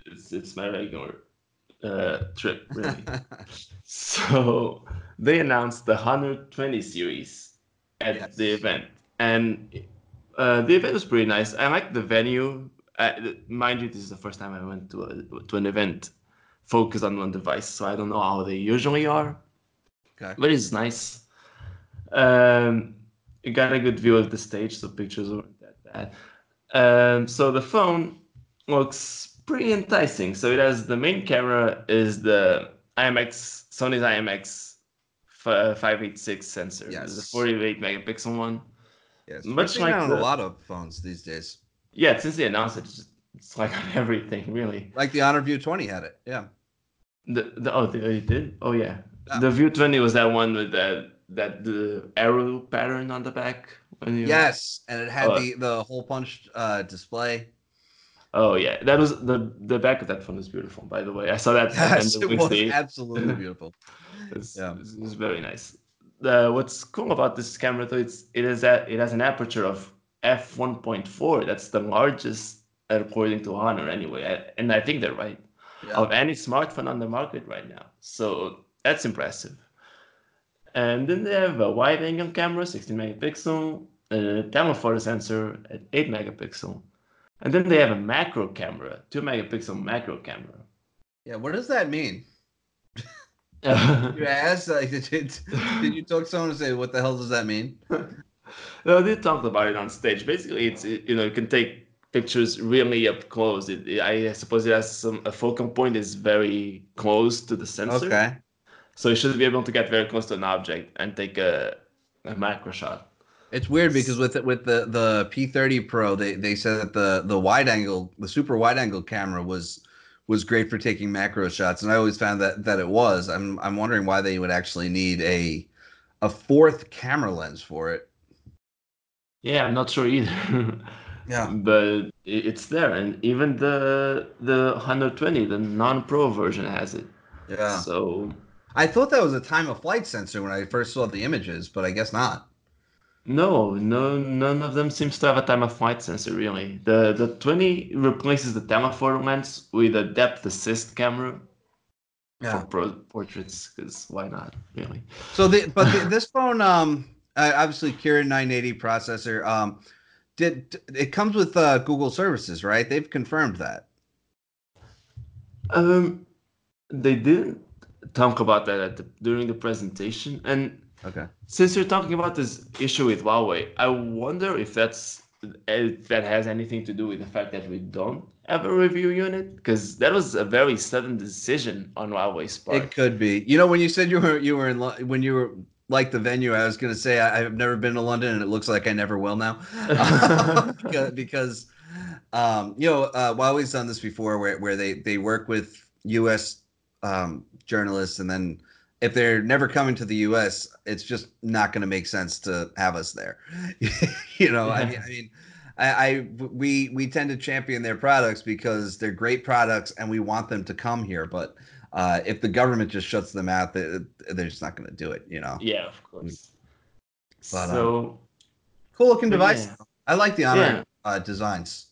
it's, it's my regular uh, trip, really. so they announced the 120 series at yes. the event, and uh, the event was pretty nice. I like the venue. Uh, mind you, this is the first time I went to a, to an event focused on one device, so I don't know how they usually are. Okay. But it's nice. Um, you got a good view of the stage, so pictures weren't that bad. Um, so the phone looks pretty enticing. So it has the main camera is the IMX Sony's IMX 586 sensor. Yes. The 48 megapixel one. Yes, much like on the, a lot of phones these days. Yeah, since they announced it, it's, it's like on everything really. Like the Honor View 20 had it. Yeah. The, the oh they did oh yeah. Yeah. The View 20 was that one with that that the arrow pattern on the back. You... Yes, and it had oh. the the hole punch uh, display. Oh yeah, that was the the back of that phone is beautiful. By the way, I saw that. Yes, it was absolutely beautiful. it's, yeah. it's, it's very nice the what's cool about this camera though it's it is that it has an aperture of f 1.4 that's the largest according to honor anyway and i think they're right yeah. of any smartphone on the market right now so that's impressive and then they have a wide angle camera 16 megapixel a telephoto sensor at 8 megapixel and then they have a macro camera 2 megapixel macro camera yeah what does that mean you asked, like, did, did, did you talk to someone and say, what the hell does that mean? no, they talked about it on stage. Basically, it's it, you know you can take pictures really up close. It, it, I suppose it has some a focal point is very close to the sensor. Okay. So you should be able to get very close to an object and take a, a macro shot. It's weird because with with the the P30 Pro, they they said that the the wide angle, the super wide angle camera was was great for taking macro shots, and I always found that that it was. I'm I'm wondering why they would actually need a a fourth camera lens for it. Yeah, I'm not sure either. yeah, but it's there, and even the the 120, the non-pro version has it. Yeah. So I thought that was a time of flight sensor when I first saw the images, but I guess not. No, no, none of them seems to have a time of flight sensor really. The the 20 replaces the telephoto lens with a depth assist camera yeah. for pro- portraits. Because why not, really? So the but the, this phone, um, obviously Kirin 980 processor, um, did it comes with uh, Google services, right? They've confirmed that. Um, they didn't talk about that at the, during the presentation, and Okay. Since you're talking about this issue with Huawei, I wonder if that's if that has anything to do with the fact that we don't have a review unit? Because that was a very sudden decision on Huawei's part. It could be. You know, when you said you were you were in when you were like the venue, I was going to say I, have never been to London, and it looks like I never will now, because, because um, you know uh, Huawei's done this before, where where they they work with U.S. Um, journalists, and then if they're never coming to the U.S., it's just not going to make sense to have us there. you know, yeah. I mean, I mean. I, I, we we tend to champion their products because they're great products and we want them to come here. But uh, if the government just shuts them out, they, they're just not going to do it. You know. Yeah, of course. But, so um, cool looking device. Yeah. I like the Honor yeah. uh, designs.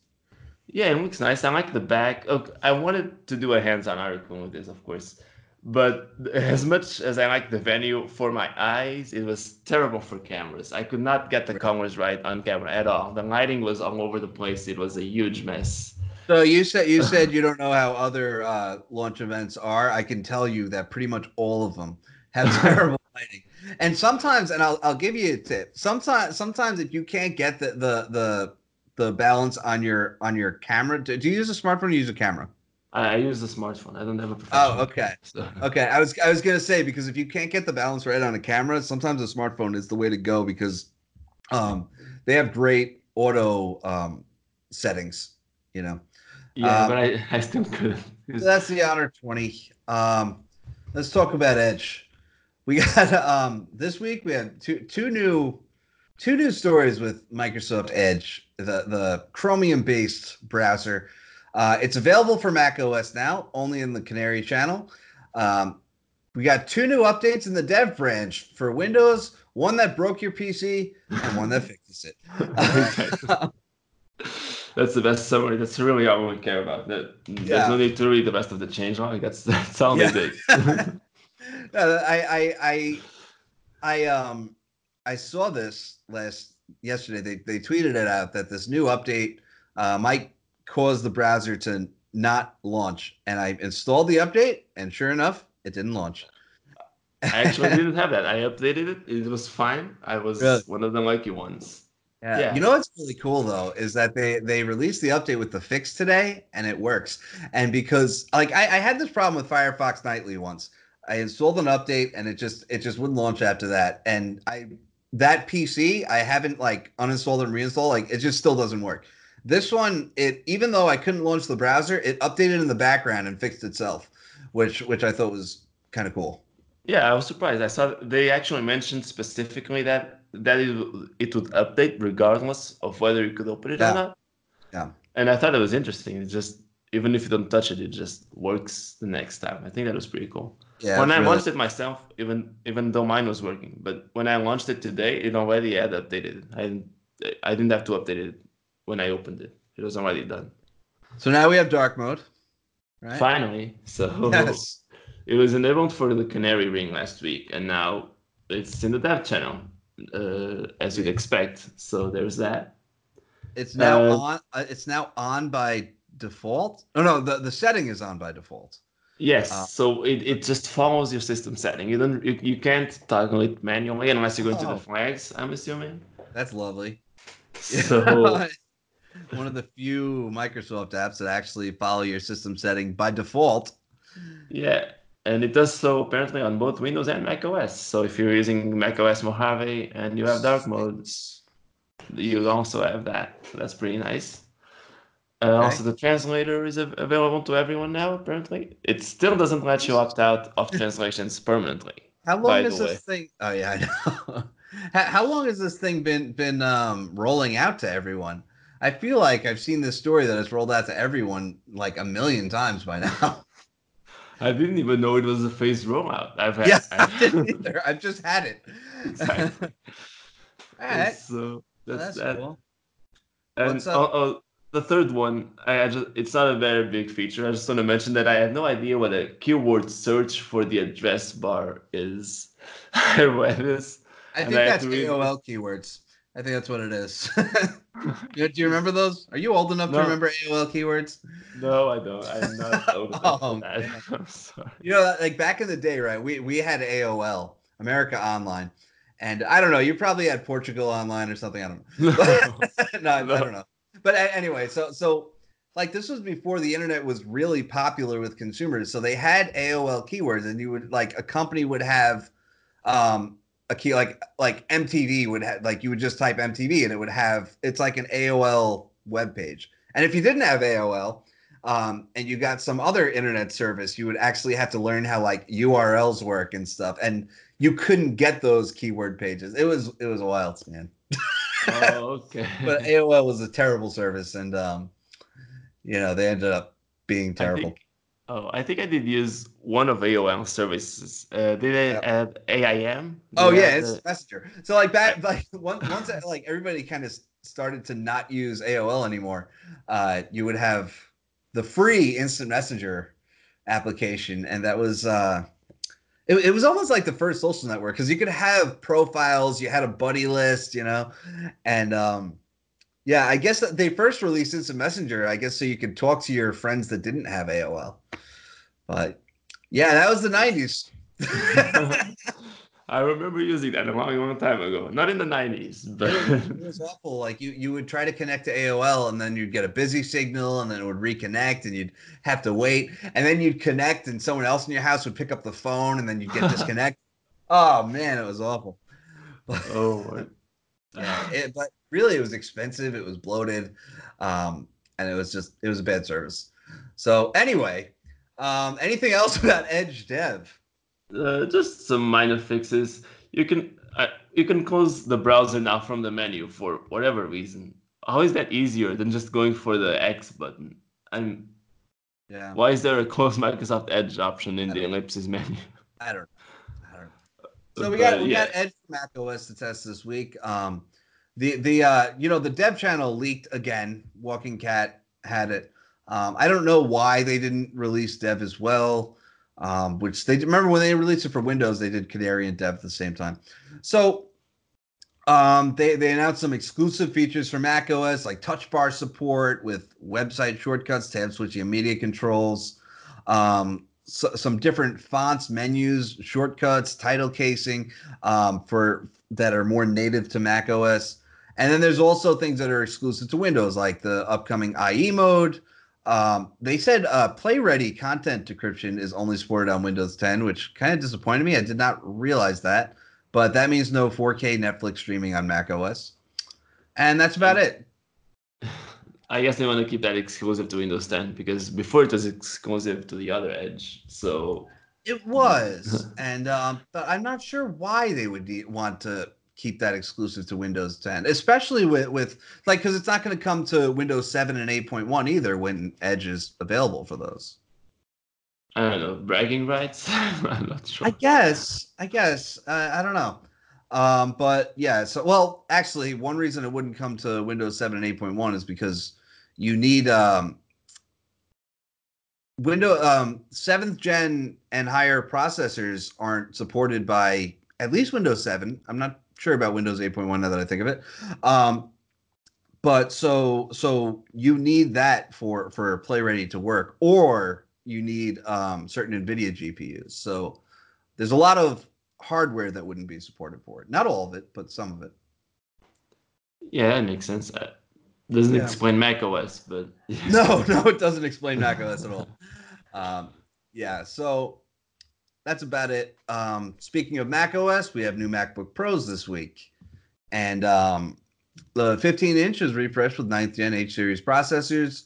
Yeah, it looks nice. I like the back. I wanted to do a hands-on article with this, of course, but as much as I like the venue for my eyes, it was terrible for cameras. I could not get the cameras right on camera at all. The lighting was all over the place. It was a huge mess. So you said you said you don't know how other uh, launch events are. I can tell you that pretty much all of them have terrible lighting. And sometimes, and I'll I'll give you a tip. Sometimes sometimes if you can't get the the the the balance on your on your camera, do, do you use a smartphone or use a camera? I, use a smartphone. I don't have a professional. Oh, okay. So. Okay. I was I was gonna say because if you can't get the balance right on a camera, sometimes a smartphone is the way to go because um they have great auto um settings, you know. Yeah, um, but I, I still could. So that's the Honor 20. Um, let's talk about Edge. We got um, this week we had two two new two new stories with Microsoft Edge, the the Chromium based browser. Uh, it's available for Mac OS now, only in the Canary channel. Um, we got two new updates in the dev branch for Windows, one that broke your PC and one that fixes it. that's the best summary. That's really all we care about. That, yeah. There's no need to read the rest of the change log. That's that's all yeah. they did. no, I, I I I um I saw this last yesterday. They they tweeted it out that this new update uh, might cause the browser to not launch. And I installed the update, and sure enough, it didn't launch. I actually didn't have that. I updated it. It was fine. I was really? one of the lucky ones. Yeah. yeah. You know what's really cool though is that they they released the update with the fix today and it works. And because like I, I had this problem with Firefox Nightly once. I installed an update and it just it just wouldn't launch after that. And I that PC I haven't like uninstalled and reinstalled. Like it just still doesn't work. This one, it even though I couldn't launch the browser, it updated in the background and fixed itself, which which I thought was kind of cool. Yeah, I was surprised. I saw they actually mentioned specifically that that it, it would update regardless of whether you could open it yeah. or not. Yeah. And I thought it was interesting. It just even if you don't touch it, it just works the next time. I think that was pretty cool. Yeah. When I really... launched it myself, even even though mine was working, but when I launched it today, it already had updated. I didn't I didn't have to update it when I opened it. It was already done. So now we have dark mode. Right? Finally. So yes. it was enabled for the Canary Ring last week, and now it's in the dev channel uh, as you'd expect. So there's that. It's now uh, on. Uh, it's now on by default. Oh no, the, the setting is on by default. Yes, uh, so it, it just follows your system setting. You don't you, you can't toggle it manually unless you go into oh. the flags. I'm assuming. That's lovely. So one of the few Microsoft apps that actually follow your system setting by default. Yeah, and it does so apparently on both Windows and Mac OS. So if you're using Mac OS Mojave and you have dark mode, you also have that. So that's pretty nice. Uh, okay. Also, the translator is available to everyone now. Apparently, it still doesn't let you opt out of translations permanently. How long has this thing? Oh yeah, I know. how, long has this thing been been um, rolling out to everyone? I feel like I've seen this story that has rolled out to everyone like a million times by now. I didn't even know it was a phased rollout. I've had. Yeah, I didn't either. I've just had it. Exactly. All right. So that's, that's that. Cool. And uh, uh, the third one, I, I, just it's not a very big feature. I just want to mention that I had no idea what a keyword search for the address bar is. I read this. I think that's AOL keywords. I think that's what it is. Do you remember those? Are you old enough no. to remember AOL keywords? No, I don't. I'm not old enough oh. I'm sorry. You know, like back in the day, right? We we had AOL, America Online, and I don't know. You probably had Portugal Online or something. I don't know. no, no, I don't know. But anyway, so so like this was before the internet was really popular with consumers. So they had AOL keywords, and you would like a company would have um a key like like MTV would have like you would just type MTV and it would have it's like an AOL web page. And if you didn't have AOL, um, and you got some other internet service, you would actually have to learn how like URLs work and stuff. And you couldn't get those keyword pages. It was it was a wild man. oh, okay. but AOL was a terrible service, and um, you know they ended up being terrible. I think, oh, I think I did use one of AOL services. Uh, did I Yep. add AIM? Oh Did I yeah, it's the- Messenger. So like back like once once like everybody kind of started to not use AOL anymore, uh, you would have the free instant messenger application, and that was uh, it, it was almost like the first social network because you could have profiles, you had a buddy list, you know, and um, yeah, I guess they first released instant messenger, I guess so you could talk to your friends that didn't have AOL, but yeah, that was the '90s. I remember using that a long, long time ago. Not in the 90s, but it was awful. Like you, you would try to connect to AOL, and then you'd get a busy signal, and then it would reconnect, and you'd have to wait, and then you'd connect, and someone else in your house would pick up the phone, and then you'd get disconnected. oh man, it was awful. oh, Yeah, it, but really, it was expensive. It was bloated, um, and it was just it was a bad service. So anyway, um, anything else about Edge Dev? Uh, just some minor fixes. You can uh, you can close the browser now from the menu for whatever reason. How is that easier than just going for the X button? And Yeah, why is there a close Microsoft Edge option in the know. ellipsis menu? I don't. I don't. So we got But, we yeah. got Edge for Mac OS to test this week. Um, the the uh, you know the dev channel leaked again. WalkingCat had it. Um, I don't know why they didn't release dev as well. Um, which they remember when they released it for Windows, they did Canary and Dev at the same time. So um, they they announced some exclusive features for Mac OS like Touch Bar support with website shortcuts, tab switching, and media controls. Um, so, some different fonts, menus, shortcuts, title casing um, for that are more native to Mac OS. And then there's also things that are exclusive to Windows, like the upcoming IE mode. Um, they said uh, PlayReady content decryption is only supported on Windows 10, which kind of disappointed me. I did not realize that, but that means no 4K Netflix streaming on Mac OS. And that's about it. I guess they want to keep that exclusive to Windows 10 because before it was exclusive to the other Edge. So It was, and um, but I'm not sure why they would de- want to keep that exclusive to Windows 10, especially with with like because it's not going to come to Windows 7 and 8.1 either when Edge is available for those. I don't know bragging rights. I'm not sure. I guess, I guess, uh, I don't know, um, but yeah. So well, actually, one reason it wouldn't come to Windows 7 and 8.1 is because you need um, Windows um, seventh gen and higher processors aren't supported by at least Windows 7. I'm not sure about Windows 8.1 now that I think of it. Um, but so so you need that for for PlayReady to work, or you need um, certain NVIDIA GPUs. So there's a lot of hardware that wouldn't be supported for it. Not all of it, but some of it. Yeah, that makes sense. that doesn't Yeah. explain Mac OS, but No, no, it doesn't explain Mac OS at all. Um, yeah, so that's about it. Um, speaking of Mac OS, we have new MacBook Pros this week, and um, the 15 inch is refreshed with 9th gen H series processors.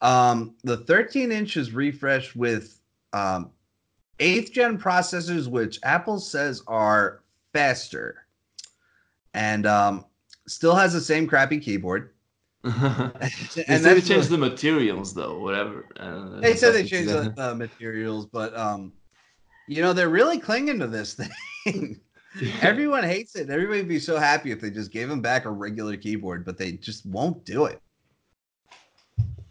Um, the 13 inch is refreshed with um, 8th gen processors, which Apple says are faster, and um, still has the same crappy keyboard. they and said they changed the materials though, whatever. Uh, they said they changed the uh, materials, but um, you know they're really clinging to this thing. Everyone hates it. Everybody would be so happy if they just gave them back a regular keyboard, but they just won't do it.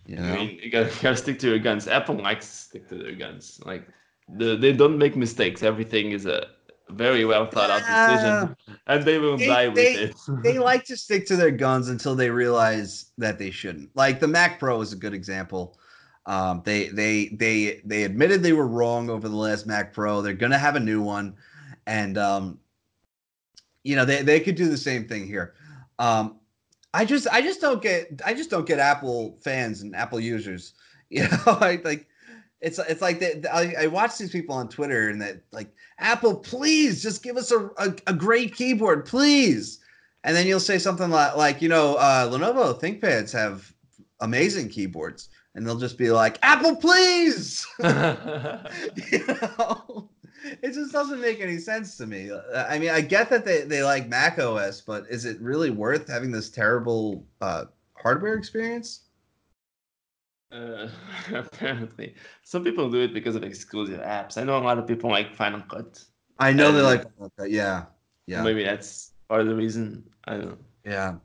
You know? I mean, you gotta, you gotta stick to your guns. Apple likes to stick to their guns. Like, the, they don't make mistakes. Everything is a very well thought out decision, and they will They- die with they- it. they like to stick to their guns until they realize that they shouldn't. Like the Mac Pro is a good example. Um, they they they they admitted they were wrong over the last Mac Pro. They're gonna have a new one, and um, you know they they could do the same thing here. Um, I just I just don't get I just don't get Apple fans and Apple users. You know, I like it's it's like that I, I watch these people on Twitter and that like Apple, please just give us a, a, a, great keyboard, please. And then you'll say something like like you know uh, Lenovo ThinkPads have amazing keyboards, and they'll just be like Apple, please. you know, it just doesn't make any sense to me. Uh, I mean, I get that they, they like Mac OS, but is it really worth having this terrible uh, hardware experience? Uh, apparently, some people do it because of exclusive apps. I know a lot of people like Final Cut. I know they like Yeah, yeah. Maybe that's part of the reason. I don't know. Yeah.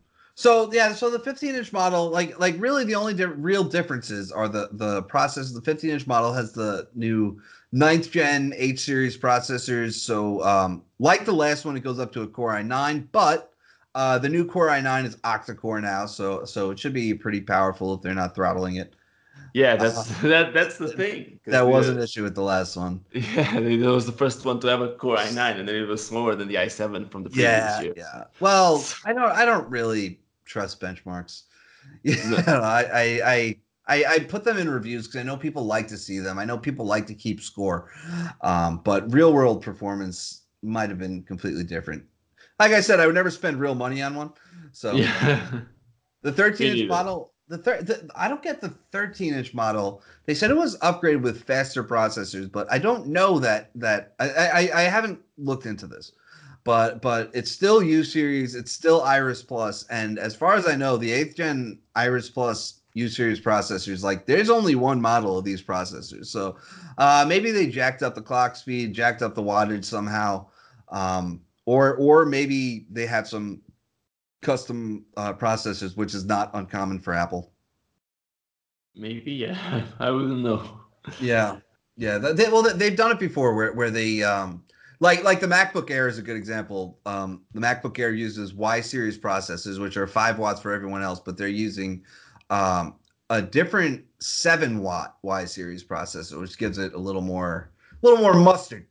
So yeah, so the 15 inch model, like like really the only di- real differences are the the process. The 15 inch model has the new ninth gen H series processors. So um, like the last one, it goes up to a Core i9, but uh, the new Core i9 is octa core now, so so it should be pretty powerful if they're not throttling it. Yeah, that's uh, that that's the thing. That was an issue with the last one. Yeah, it was the first one to have a Core i9, and then it was slower than the i7 from the previous yeah, year. Yeah. Well, I don't I don't really trust benchmarks. Yeah, no. I, I I I, put them in reviews because I know people like to see them. I know people like to keep score, um, but real world performance might have been completely different. Like I said, I would never spend real money on one. So yeah. the 13 inch model, the, thir- the I don't get the 13 inch model. They said it was upgraded with faster processors, but I don't know that that I, I, I haven't looked into this. But but it's still U series, it's still Iris Plus, and as far as I know, the eighth gen Iris Plus U series processors. Like there's only one model of these processors. So uh, maybe they jacked up the clock speed, jacked up the wattage somehow. Um, or or maybe they have some custom uh, processors, which is not uncommon for Apple. Maybe, yeah. I wouldn't know. yeah, yeah. They, well, they've done it before, where where they um, like like the MacBook Air is a good example. Um, the MacBook Air uses Y series processors, which are five watts for everyone else, but they're using um, a different seven watt Y series processor, which gives it a little more, a little more mustard.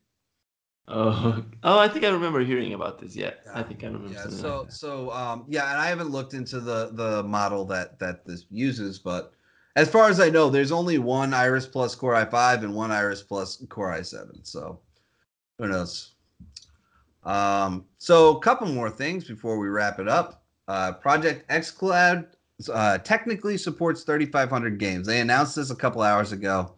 Oh, oh, I think I remember hearing about this. Yeah, yeah. I think I remember. Yeah, so like so um, yeah, and I haven't looked into the the model that that this uses, but as far as I know, there's only one Iris Plus Core i5 and one Iris Plus Core i7. So who knows? Um, so a couple more things before we wrap it up. Uh, Project xCloud uh, technically supports 3,500 games. They announced this a couple hours ago,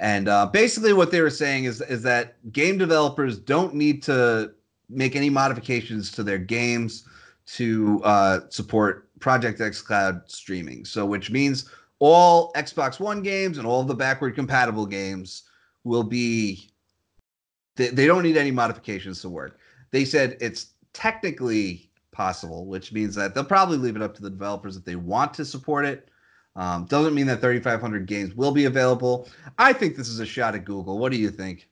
and uh, basically what they were saying is is that game developers don't need to make any modifications to their games to uh, support Project X Cloud streaming. So, which means all Xbox One games and all the backward compatible games will be. They, they don't need any modifications to work. They said it's technically possible, which means that they'll probably leave it up to the developers if they want to support it. Um, doesn't mean that 3,500 games will be available. I think this is a shot at Google. What do you think?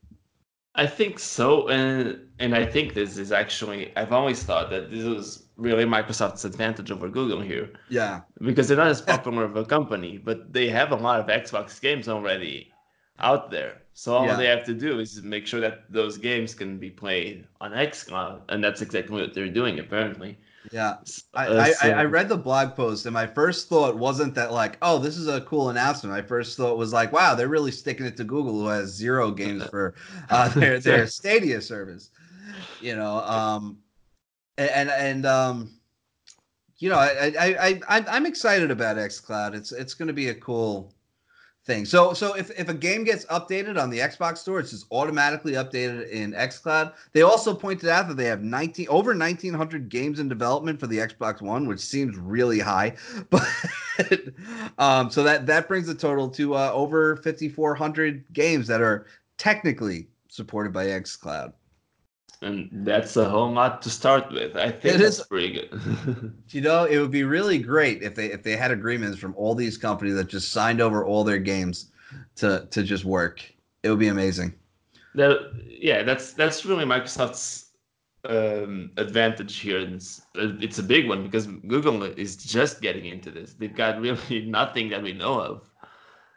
I think so, and and I think this is actually. I've always thought that this was really Microsoft's advantage over Google here. Yeah, because they're not as popular of a company, but they have a lot of Xbox games already out there. So all yeah. they have to do is make sure that those games can be played on xCloud, and that's exactly what they're doing apparently. Yeah, I, uh, so... I, I read the blog post, and my first thought wasn't that like, oh, this is a cool announcement. My first thought was like, wow, they're really sticking it to Google, who has zero games for uh, their their Stadia service. You know, um, and and um, you know, I I I I'm excited about XCloud. It's it's going to be a cool thing. So so if, if a game gets updated on the Xbox store, it's just automatically updated in xCloud. They also pointed out that they have 19 over 1900 games in development for the Xbox One, which seems really high. But um, so that that brings the total to uh, over 5400 games that are technically supported by xCloud and that's a whole lot to start with. I think it that's is, pretty good. you know, it would be really great if they if they had agreements from all these companies that just signed over all their games to to just work. It would be amazing. That yeah, that's that's really Microsoft's um, advantage here. It's, it's a big one because Google is just getting into this. They've got really nothing that we know of.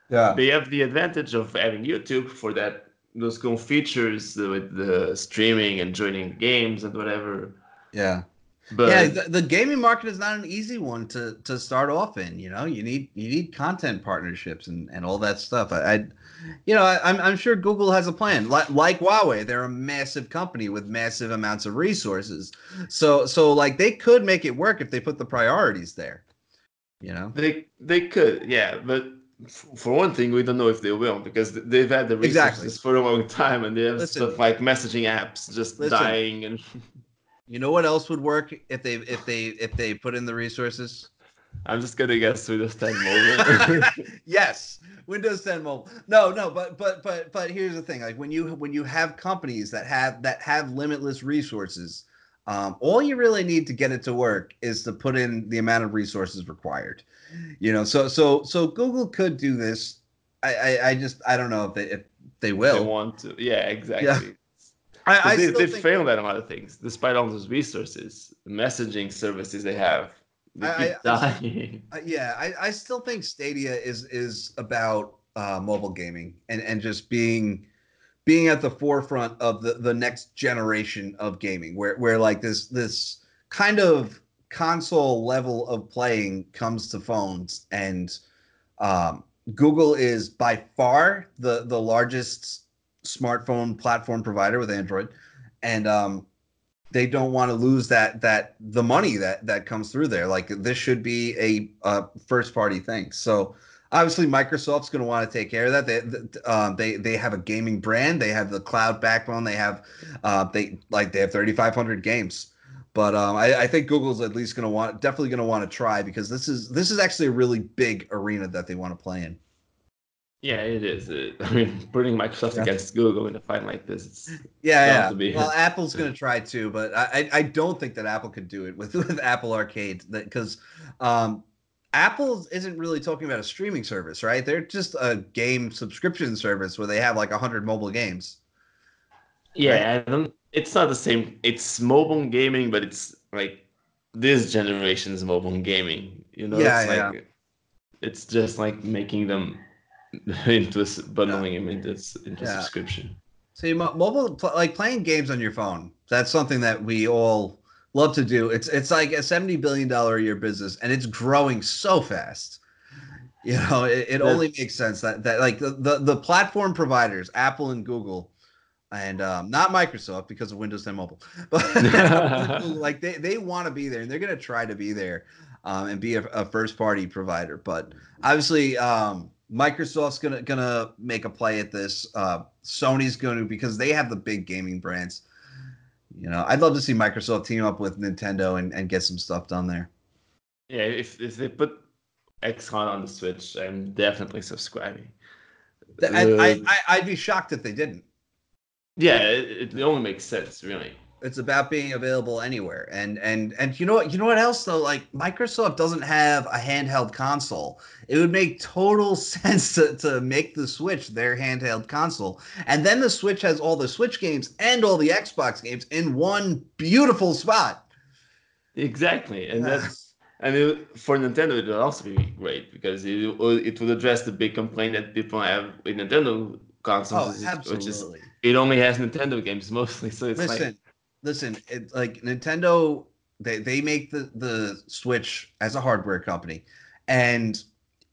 Yeah, they have the advantage of having YouTube for that those cool features with the streaming and joining games and whatever. Yeah. But yeah, the, the, gaming market is not an easy one to to start off in. You know, you need you need content partnerships and and all that stuff. I, I you know, I, am I'm, I'm sure Google has a plan. Like, like Huawei, they're a massive company with massive amounts of resources. So so like they could make it work if they put the priorities there. You know, they they could, yeah, but for one thing, we don't know if they will because they've had the resources exactly. for a long time, and they have listen, stuff like messaging apps just listen, dying. And you know what else would work if they if they if they put in the resources? I'm just gonna guess Windows 10 mobile. yes, Windows 10 mobile. No, no, but but but but here's the thing: like when you when you have companies that have that have limitless resources, um, all you really need to get it to work is to put in the amount of resources required. You know, so so so Google could do this. I I, I just I don't know if they if they will. They want to. Yeah, exactly. Yeah. I, I they, they failed at a lot of things, despite all those resources, messaging services they have. They I, I, I, yeah, I, I still think Stadia is is about uh, mobile gaming and and just being being at the forefront of the, the next generation of gaming where, where like this this kind of console level of playing comes to phones. And um, google is by far the the largest smartphone platform provider with android. And um, they don't want to lose that that the money that that comes through there. Like this should be a, a first party thing. So obviously Microsoft's going to want to take care of that. They um, they they have a gaming brand. They have the cloud backbone. They have uh, they like they have 3,500 games. But um, I, I, think Google's at least going to want definitely going to want to try because this is this is actually a really big arena that they want to play in. Yeah, it is. It, I mean, putting Microsoft yeah. against Google in a fight like this, it's yeah, yeah. Well, Apple's going to try too, but I, I don't think that Apple could do it with with Apple Arcade because um, Apple isn't really talking about a streaming service, right? They're just a game subscription service where they have like 100 mobile games. Yeah, right? it's not the same. It's mobile gaming, but it's like this generation's mobile gaming. You know, yeah, it's yeah. like it's just like making them into bundling yeah. them into, into yeah. subscription. See, mobile like playing games on your phone. That's something that we all love to do. It's it's like a seventy billion dollar a year business, and it's growing so fast. You know, it, it only makes sense that that like the, the, the platform providers, Apple and Google, and um, not Microsoft because of Windows 10 Mobile, but like they they want to be there and they're gonna try to be there um, and be a, a, first party provider. But obviously, um, Microsoft's gonna gonna make a play at this. Uh, Sony's going to because they have the big gaming brands. You know, I'd love to see Microsoft team up with Nintendo and, and get some stuff done there. Yeah, if if they put xCloud on the Switch, I'm definitely subscribing. I, uh, I, I would be shocked if they didn't. Yeah, it, it only makes sense, really. It's about being available anywhere. And and and you know what you know what else though? Like Microsoft doesn't have a handheld console. It would make total sense to, to make the Switch their handheld console. And then the Switch has all the Switch games and all the Xbox games in one beautiful spot. Exactly. And that's I mean, for Nintendo, it would also be great because it, it would address the big complaint that people have with Nintendo consoles, oh, absolutely. which is it only has Nintendo games mostly. So it's Listen, like listen, it, like Nintendo, they they make the the Switch as a hardware company, and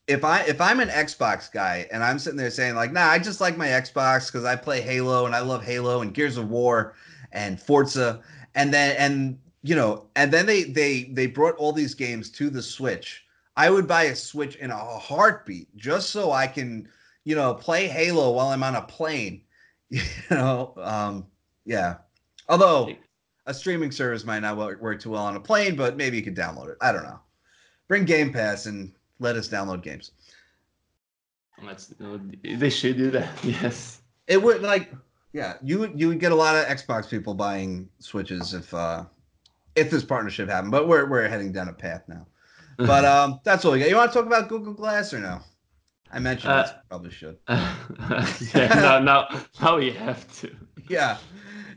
if I if I'm an Xbox guy and I'm sitting there saying like, nah, I just like my Xbox because I play Halo and I love Halo and Gears of War and Forza, and then and you know, and then they they they brought all these games to the Switch. I would buy a Switch in a heartbeat just so I can, you know, play Halo while I'm on a plane. You know, um, yeah. Although a streaming service might not work too well on a plane, but maybe you could download it. I don't know. Bring Game Pass and let us download games. That's, they should do that. Yes. It would like yeah, you would you would get a lot of Xbox people buying Switches if uh if this partnership happened. But we're we're heading down a path now. But um that's all we got. You want to talk about Google Glass or no? I mentioned uh, this, probably should. Uh, yeah, no, now, now we have to. Yeah.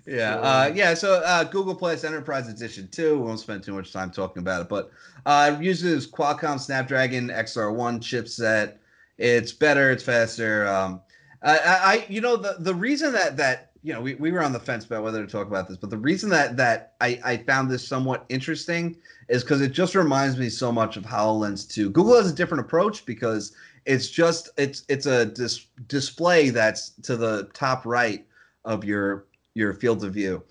Yeah, uh, yeah. So uh, Google Glass Enterprise Edition two. We won't spend too much time talking about it, but uh, uses Qualcomm Snapdragon XR1 chipset. It's better. It's faster. Um, I, I, you know, the the reason that that you know, we, we were on the fence about whether to talk about this, but the reason that that I, I found this somewhat interesting is because it just reminds me so much of HoloLens 2. Google has a different approach because it's just it's it's a dis- display that's to the top right of your your field of view.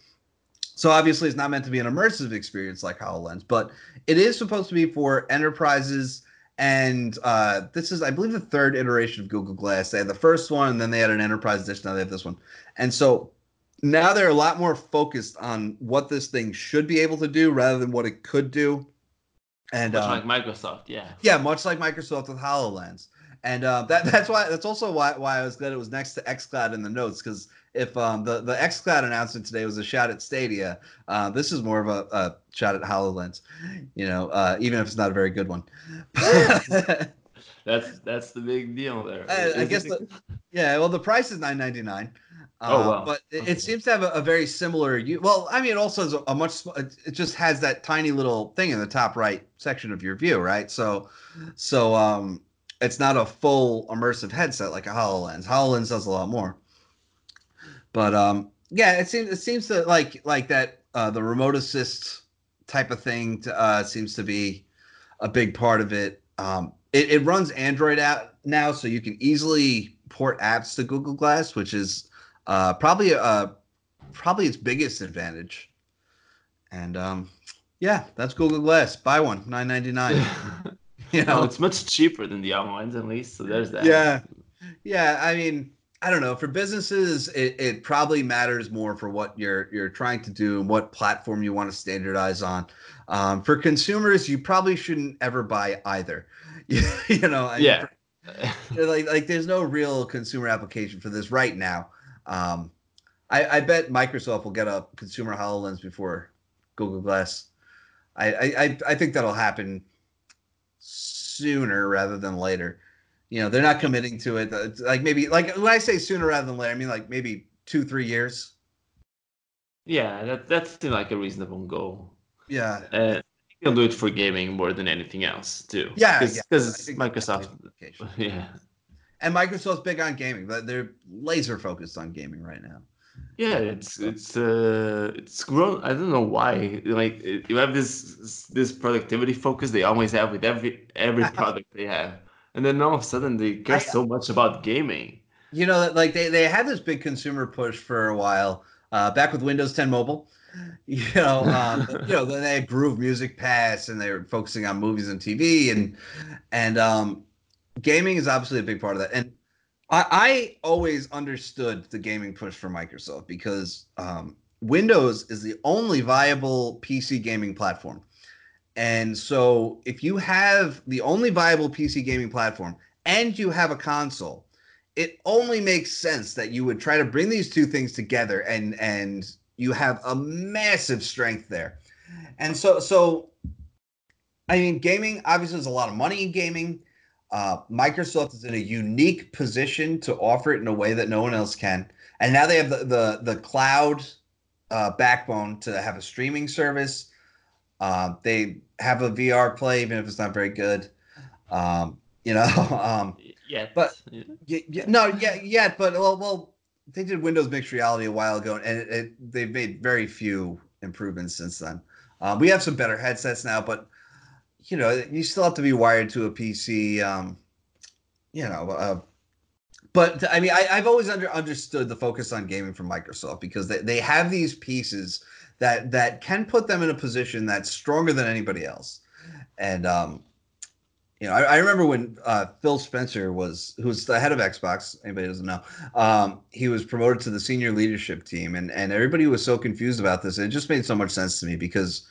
So obviously it's not meant to be an immersive experience like HoloLens, but it is supposed to be for enterprises and uh, this is, I believe, the third iteration of Google Glass. They had the first one, and then they had an enterprise edition. Now they have this one. And so now they're a lot more focused on what this thing should be able to do rather than what it could do. And much uh, like Microsoft, yeah. yeah, much like Microsoft with HoloLens. And uh, that that's why that's also why why I was glad it was next to XCloud in the notes because if um, the the XCloud announcement today was a shot at Stadia, uh, this is more of a, a shot at Hololens. You know, uh, even if it's not a very good one. That's that's the big deal there. I, I guess the, yeah. Well, the price is nine ninety nine. Oh, wow. But it, Okay. it seems to have a, a very similar. u- Well, I mean, it also has a, a much. It it just has that tiny little thing in the top right section of your view, right? So, so um, it's not a full immersive headset like a Hololens. Hololens does a lot more. But um, yeah, it seems it seems to like like that uh, the remote assist type of thing to, uh, seems to be a big part of it. Um, it, it runs Android out now, so you can easily port apps to Google Glass, which is uh, probably uh, probably its biggest advantage. And um, yeah, that's Google Glass. Buy one, nine ninety nine. You No, know, it's much cheaper than the other ones, at least. So there's that. Yeah. Yeah, I mean, I don't know. For businesses, it, it probably matters more for what you're you're trying to do and what platform you want to standardize on. Um, for consumers, you probably shouldn't ever buy either. you know, I mean, Yeah. for- like like there's no real consumer application for this right now. Um, I, I bet Microsoft will get a consumer Hololens before Google Glass. I I- I think that'll happen sooner rather than later. You know, they're not committing to it. It's like maybe like when I say sooner rather than later, I mean like maybe two three years. yeah, that that seems like a reasonable goal. Yeah, Uh, you'll do it for gaming more than anything else, too. Yeah, because yeah, Microsoft. Yeah, and Microsoft's big on gaming, but they're laser focused on gaming right now. yeah, it's it's uh it's grown. I don't know why. Like you have this this productivity focus they always have with every every product they have, and then all of a sudden they care I- so much about gaming. You know, like they, they had this big consumer push for a while, uh, back with Windows 10 Mobile. You know, um, you know, then they had Groove Music Pass, and they were focusing on movies and TV, and and um, gaming is obviously a big part of that. And I, I always understood the gaming push for Microsoft because um, Windows is the only viable PC gaming platform. And so, if you have the only viable PC gaming platform and you have a console, it only makes sense that you would try to bring these two things together and and you have a massive strength there. And so so i mean gaming obviously there's a lot of money in gaming. Uh, microsoft is in a unique position to offer it in a way that no one else can. And now they have the the, the cloud uh, backbone to have a streaming service uh, they have a vr play even if it's not very good um, you know um, Yeah, But- yeah. yeah, yeah, no, yeah, yet, but well, well, they did Windows Mixed Reality a while ago, and it, it, they've made very few improvements since then. Um, we have some better headsets now, but you know, you still have to be wired to a PC. Um, you know, uh, but I mean, I, I've always under, understood the focus on gaming from Microsoft because they, they have these pieces that that can put them in a position that's stronger than anybody else, and um, you know, I, I remember when uh, Phil Spencer was, who was the head of Xbox. Anybody doesn't know, um, he was promoted to the senior leadership team, and and everybody was so confused about this. It just made so much sense to me because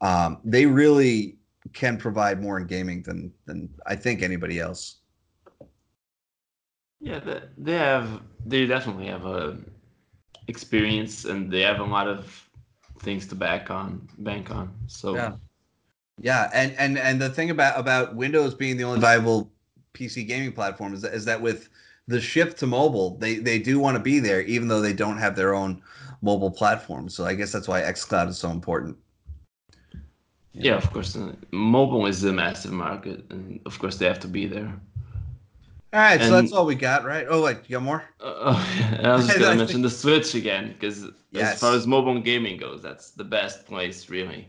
um, they really can provide more in gaming than than I think anybody else. Yeah, they have. They definitely have a experience, and they have a lot of things to back on, bank on. So Yeah. Yeah, and and and the thing about about Windows being the only viable PC gaming platform is that, is that with the shift to mobile, they they do want to be there, even though they don't have their own mobile platform. So I guess that's why XCloud is so important. yeah, of course, uh, mobile is a massive market, and of course they have to be there. All right, and, so that's all we got, right? Oh, wait, you got more? Uh, I was just gonna mention the Switch again because yes. as far as mobile gaming goes, that's the best place, really.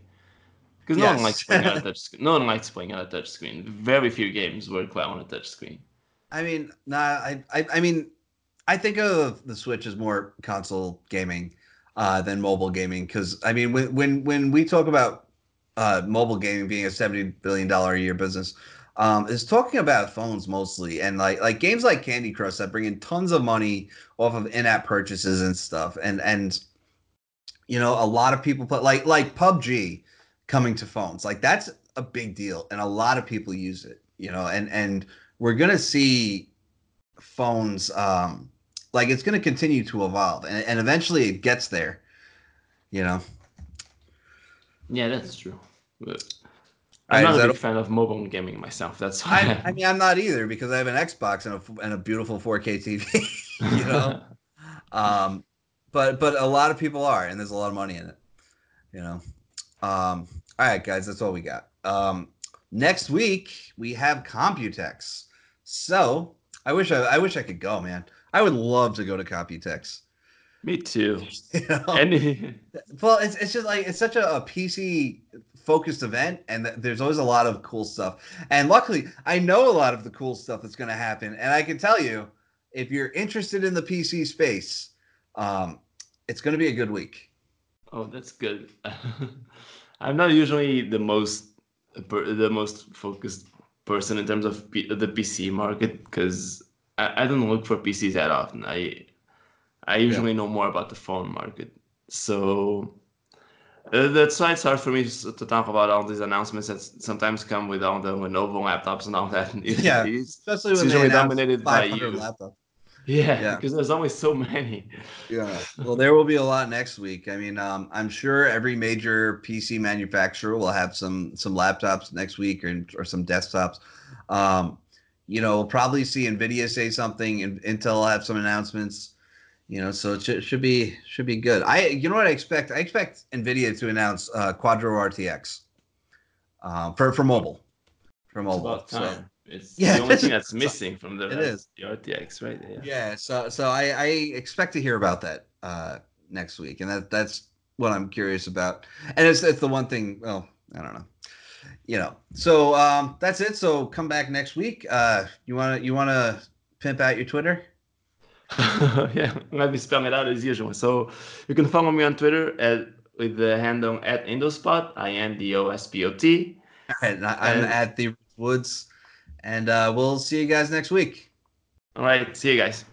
Because no one likes playing on a touch screen. No one likes playing on a touch screen. Very few games work well on a touch screen. I mean, nah, I, I, I mean, I think of the Switch as more console gaming uh, than mobile gaming because I mean, when when when we talk about uh, mobile gaming being a seventy billion dollar a year business, um, is talking about phones mostly, and like like games like Candy Crush that bring in tons of money off of in-app purchases and stuff, and and you know a lot of people play like like PUBG coming to phones, like that's a big deal, and a lot of people use it, you know, and and we're gonna see phones um like it's gonna continue to evolve, and and eventually it gets there, you know. Yeah, that's true. But I'm right, not a big fan of mobile gaming myself. That's I, I, mean, I'm not either because I have an Xbox and a, and a beautiful 4K TV. you know, um, but but a lot of people are, and there's a lot of money in it. You know. Um, all right, guys, that's all we got. Um, next week we have Computex. So I wish I, I wish I could go, man. I would love to go to Computex. Me too. You know? Any... well, it's, it's just like it's such a, a PC focused event and th- there's always a lot of cool stuff. And luckily i know a lot of the cool stuff that's going to happen and i can tell you if you're interested in the pc space um, it's going to be a good week. Oh that's good. I'm not usually the most the most focused person in terms of P- the pc market because I, I, don't look for pcs that often. I i usually yeah. know more about the phone market. So uh, that's why it's hard for me to talk about all these announcements that sometimes come with all the Lenovo laptops and all that. Yeah, especially when it's usually dominated by you. Laptop. Yeah, yeah, because there's always so many. Yeah. Well, there will be a lot next week. I mean, um, I'm sure every major PC manufacturer will have some some laptops next week or or some desktops. Um, you know, we'll probably see Nvidia say something, and Intel will have some announcements. You know, so it should, should be should be good. I you know what I expect? I expect Nvidia to announce uh, Quadro RTX uh, for for mobile. For mobile. It's so, it's yeah, the only thing that's missing from the, it is. the RTX, right? Yeah. yeah. So so I, I expect to hear about that uh, next week, and that that's what I'm curious about. And it's it's the one thing. Well, I don't know. You know. So um, that's it. So come back next week. Uh, you wanna you wanna pimp out your Twitter? yeah, I'm gonna be spelling it out as usual. So you can follow me on Twitter at with the handle at Indospot, I N D O S P O T. And I'm and, at the Woods, and uh, we'll see you guys next week. All right, see you guys.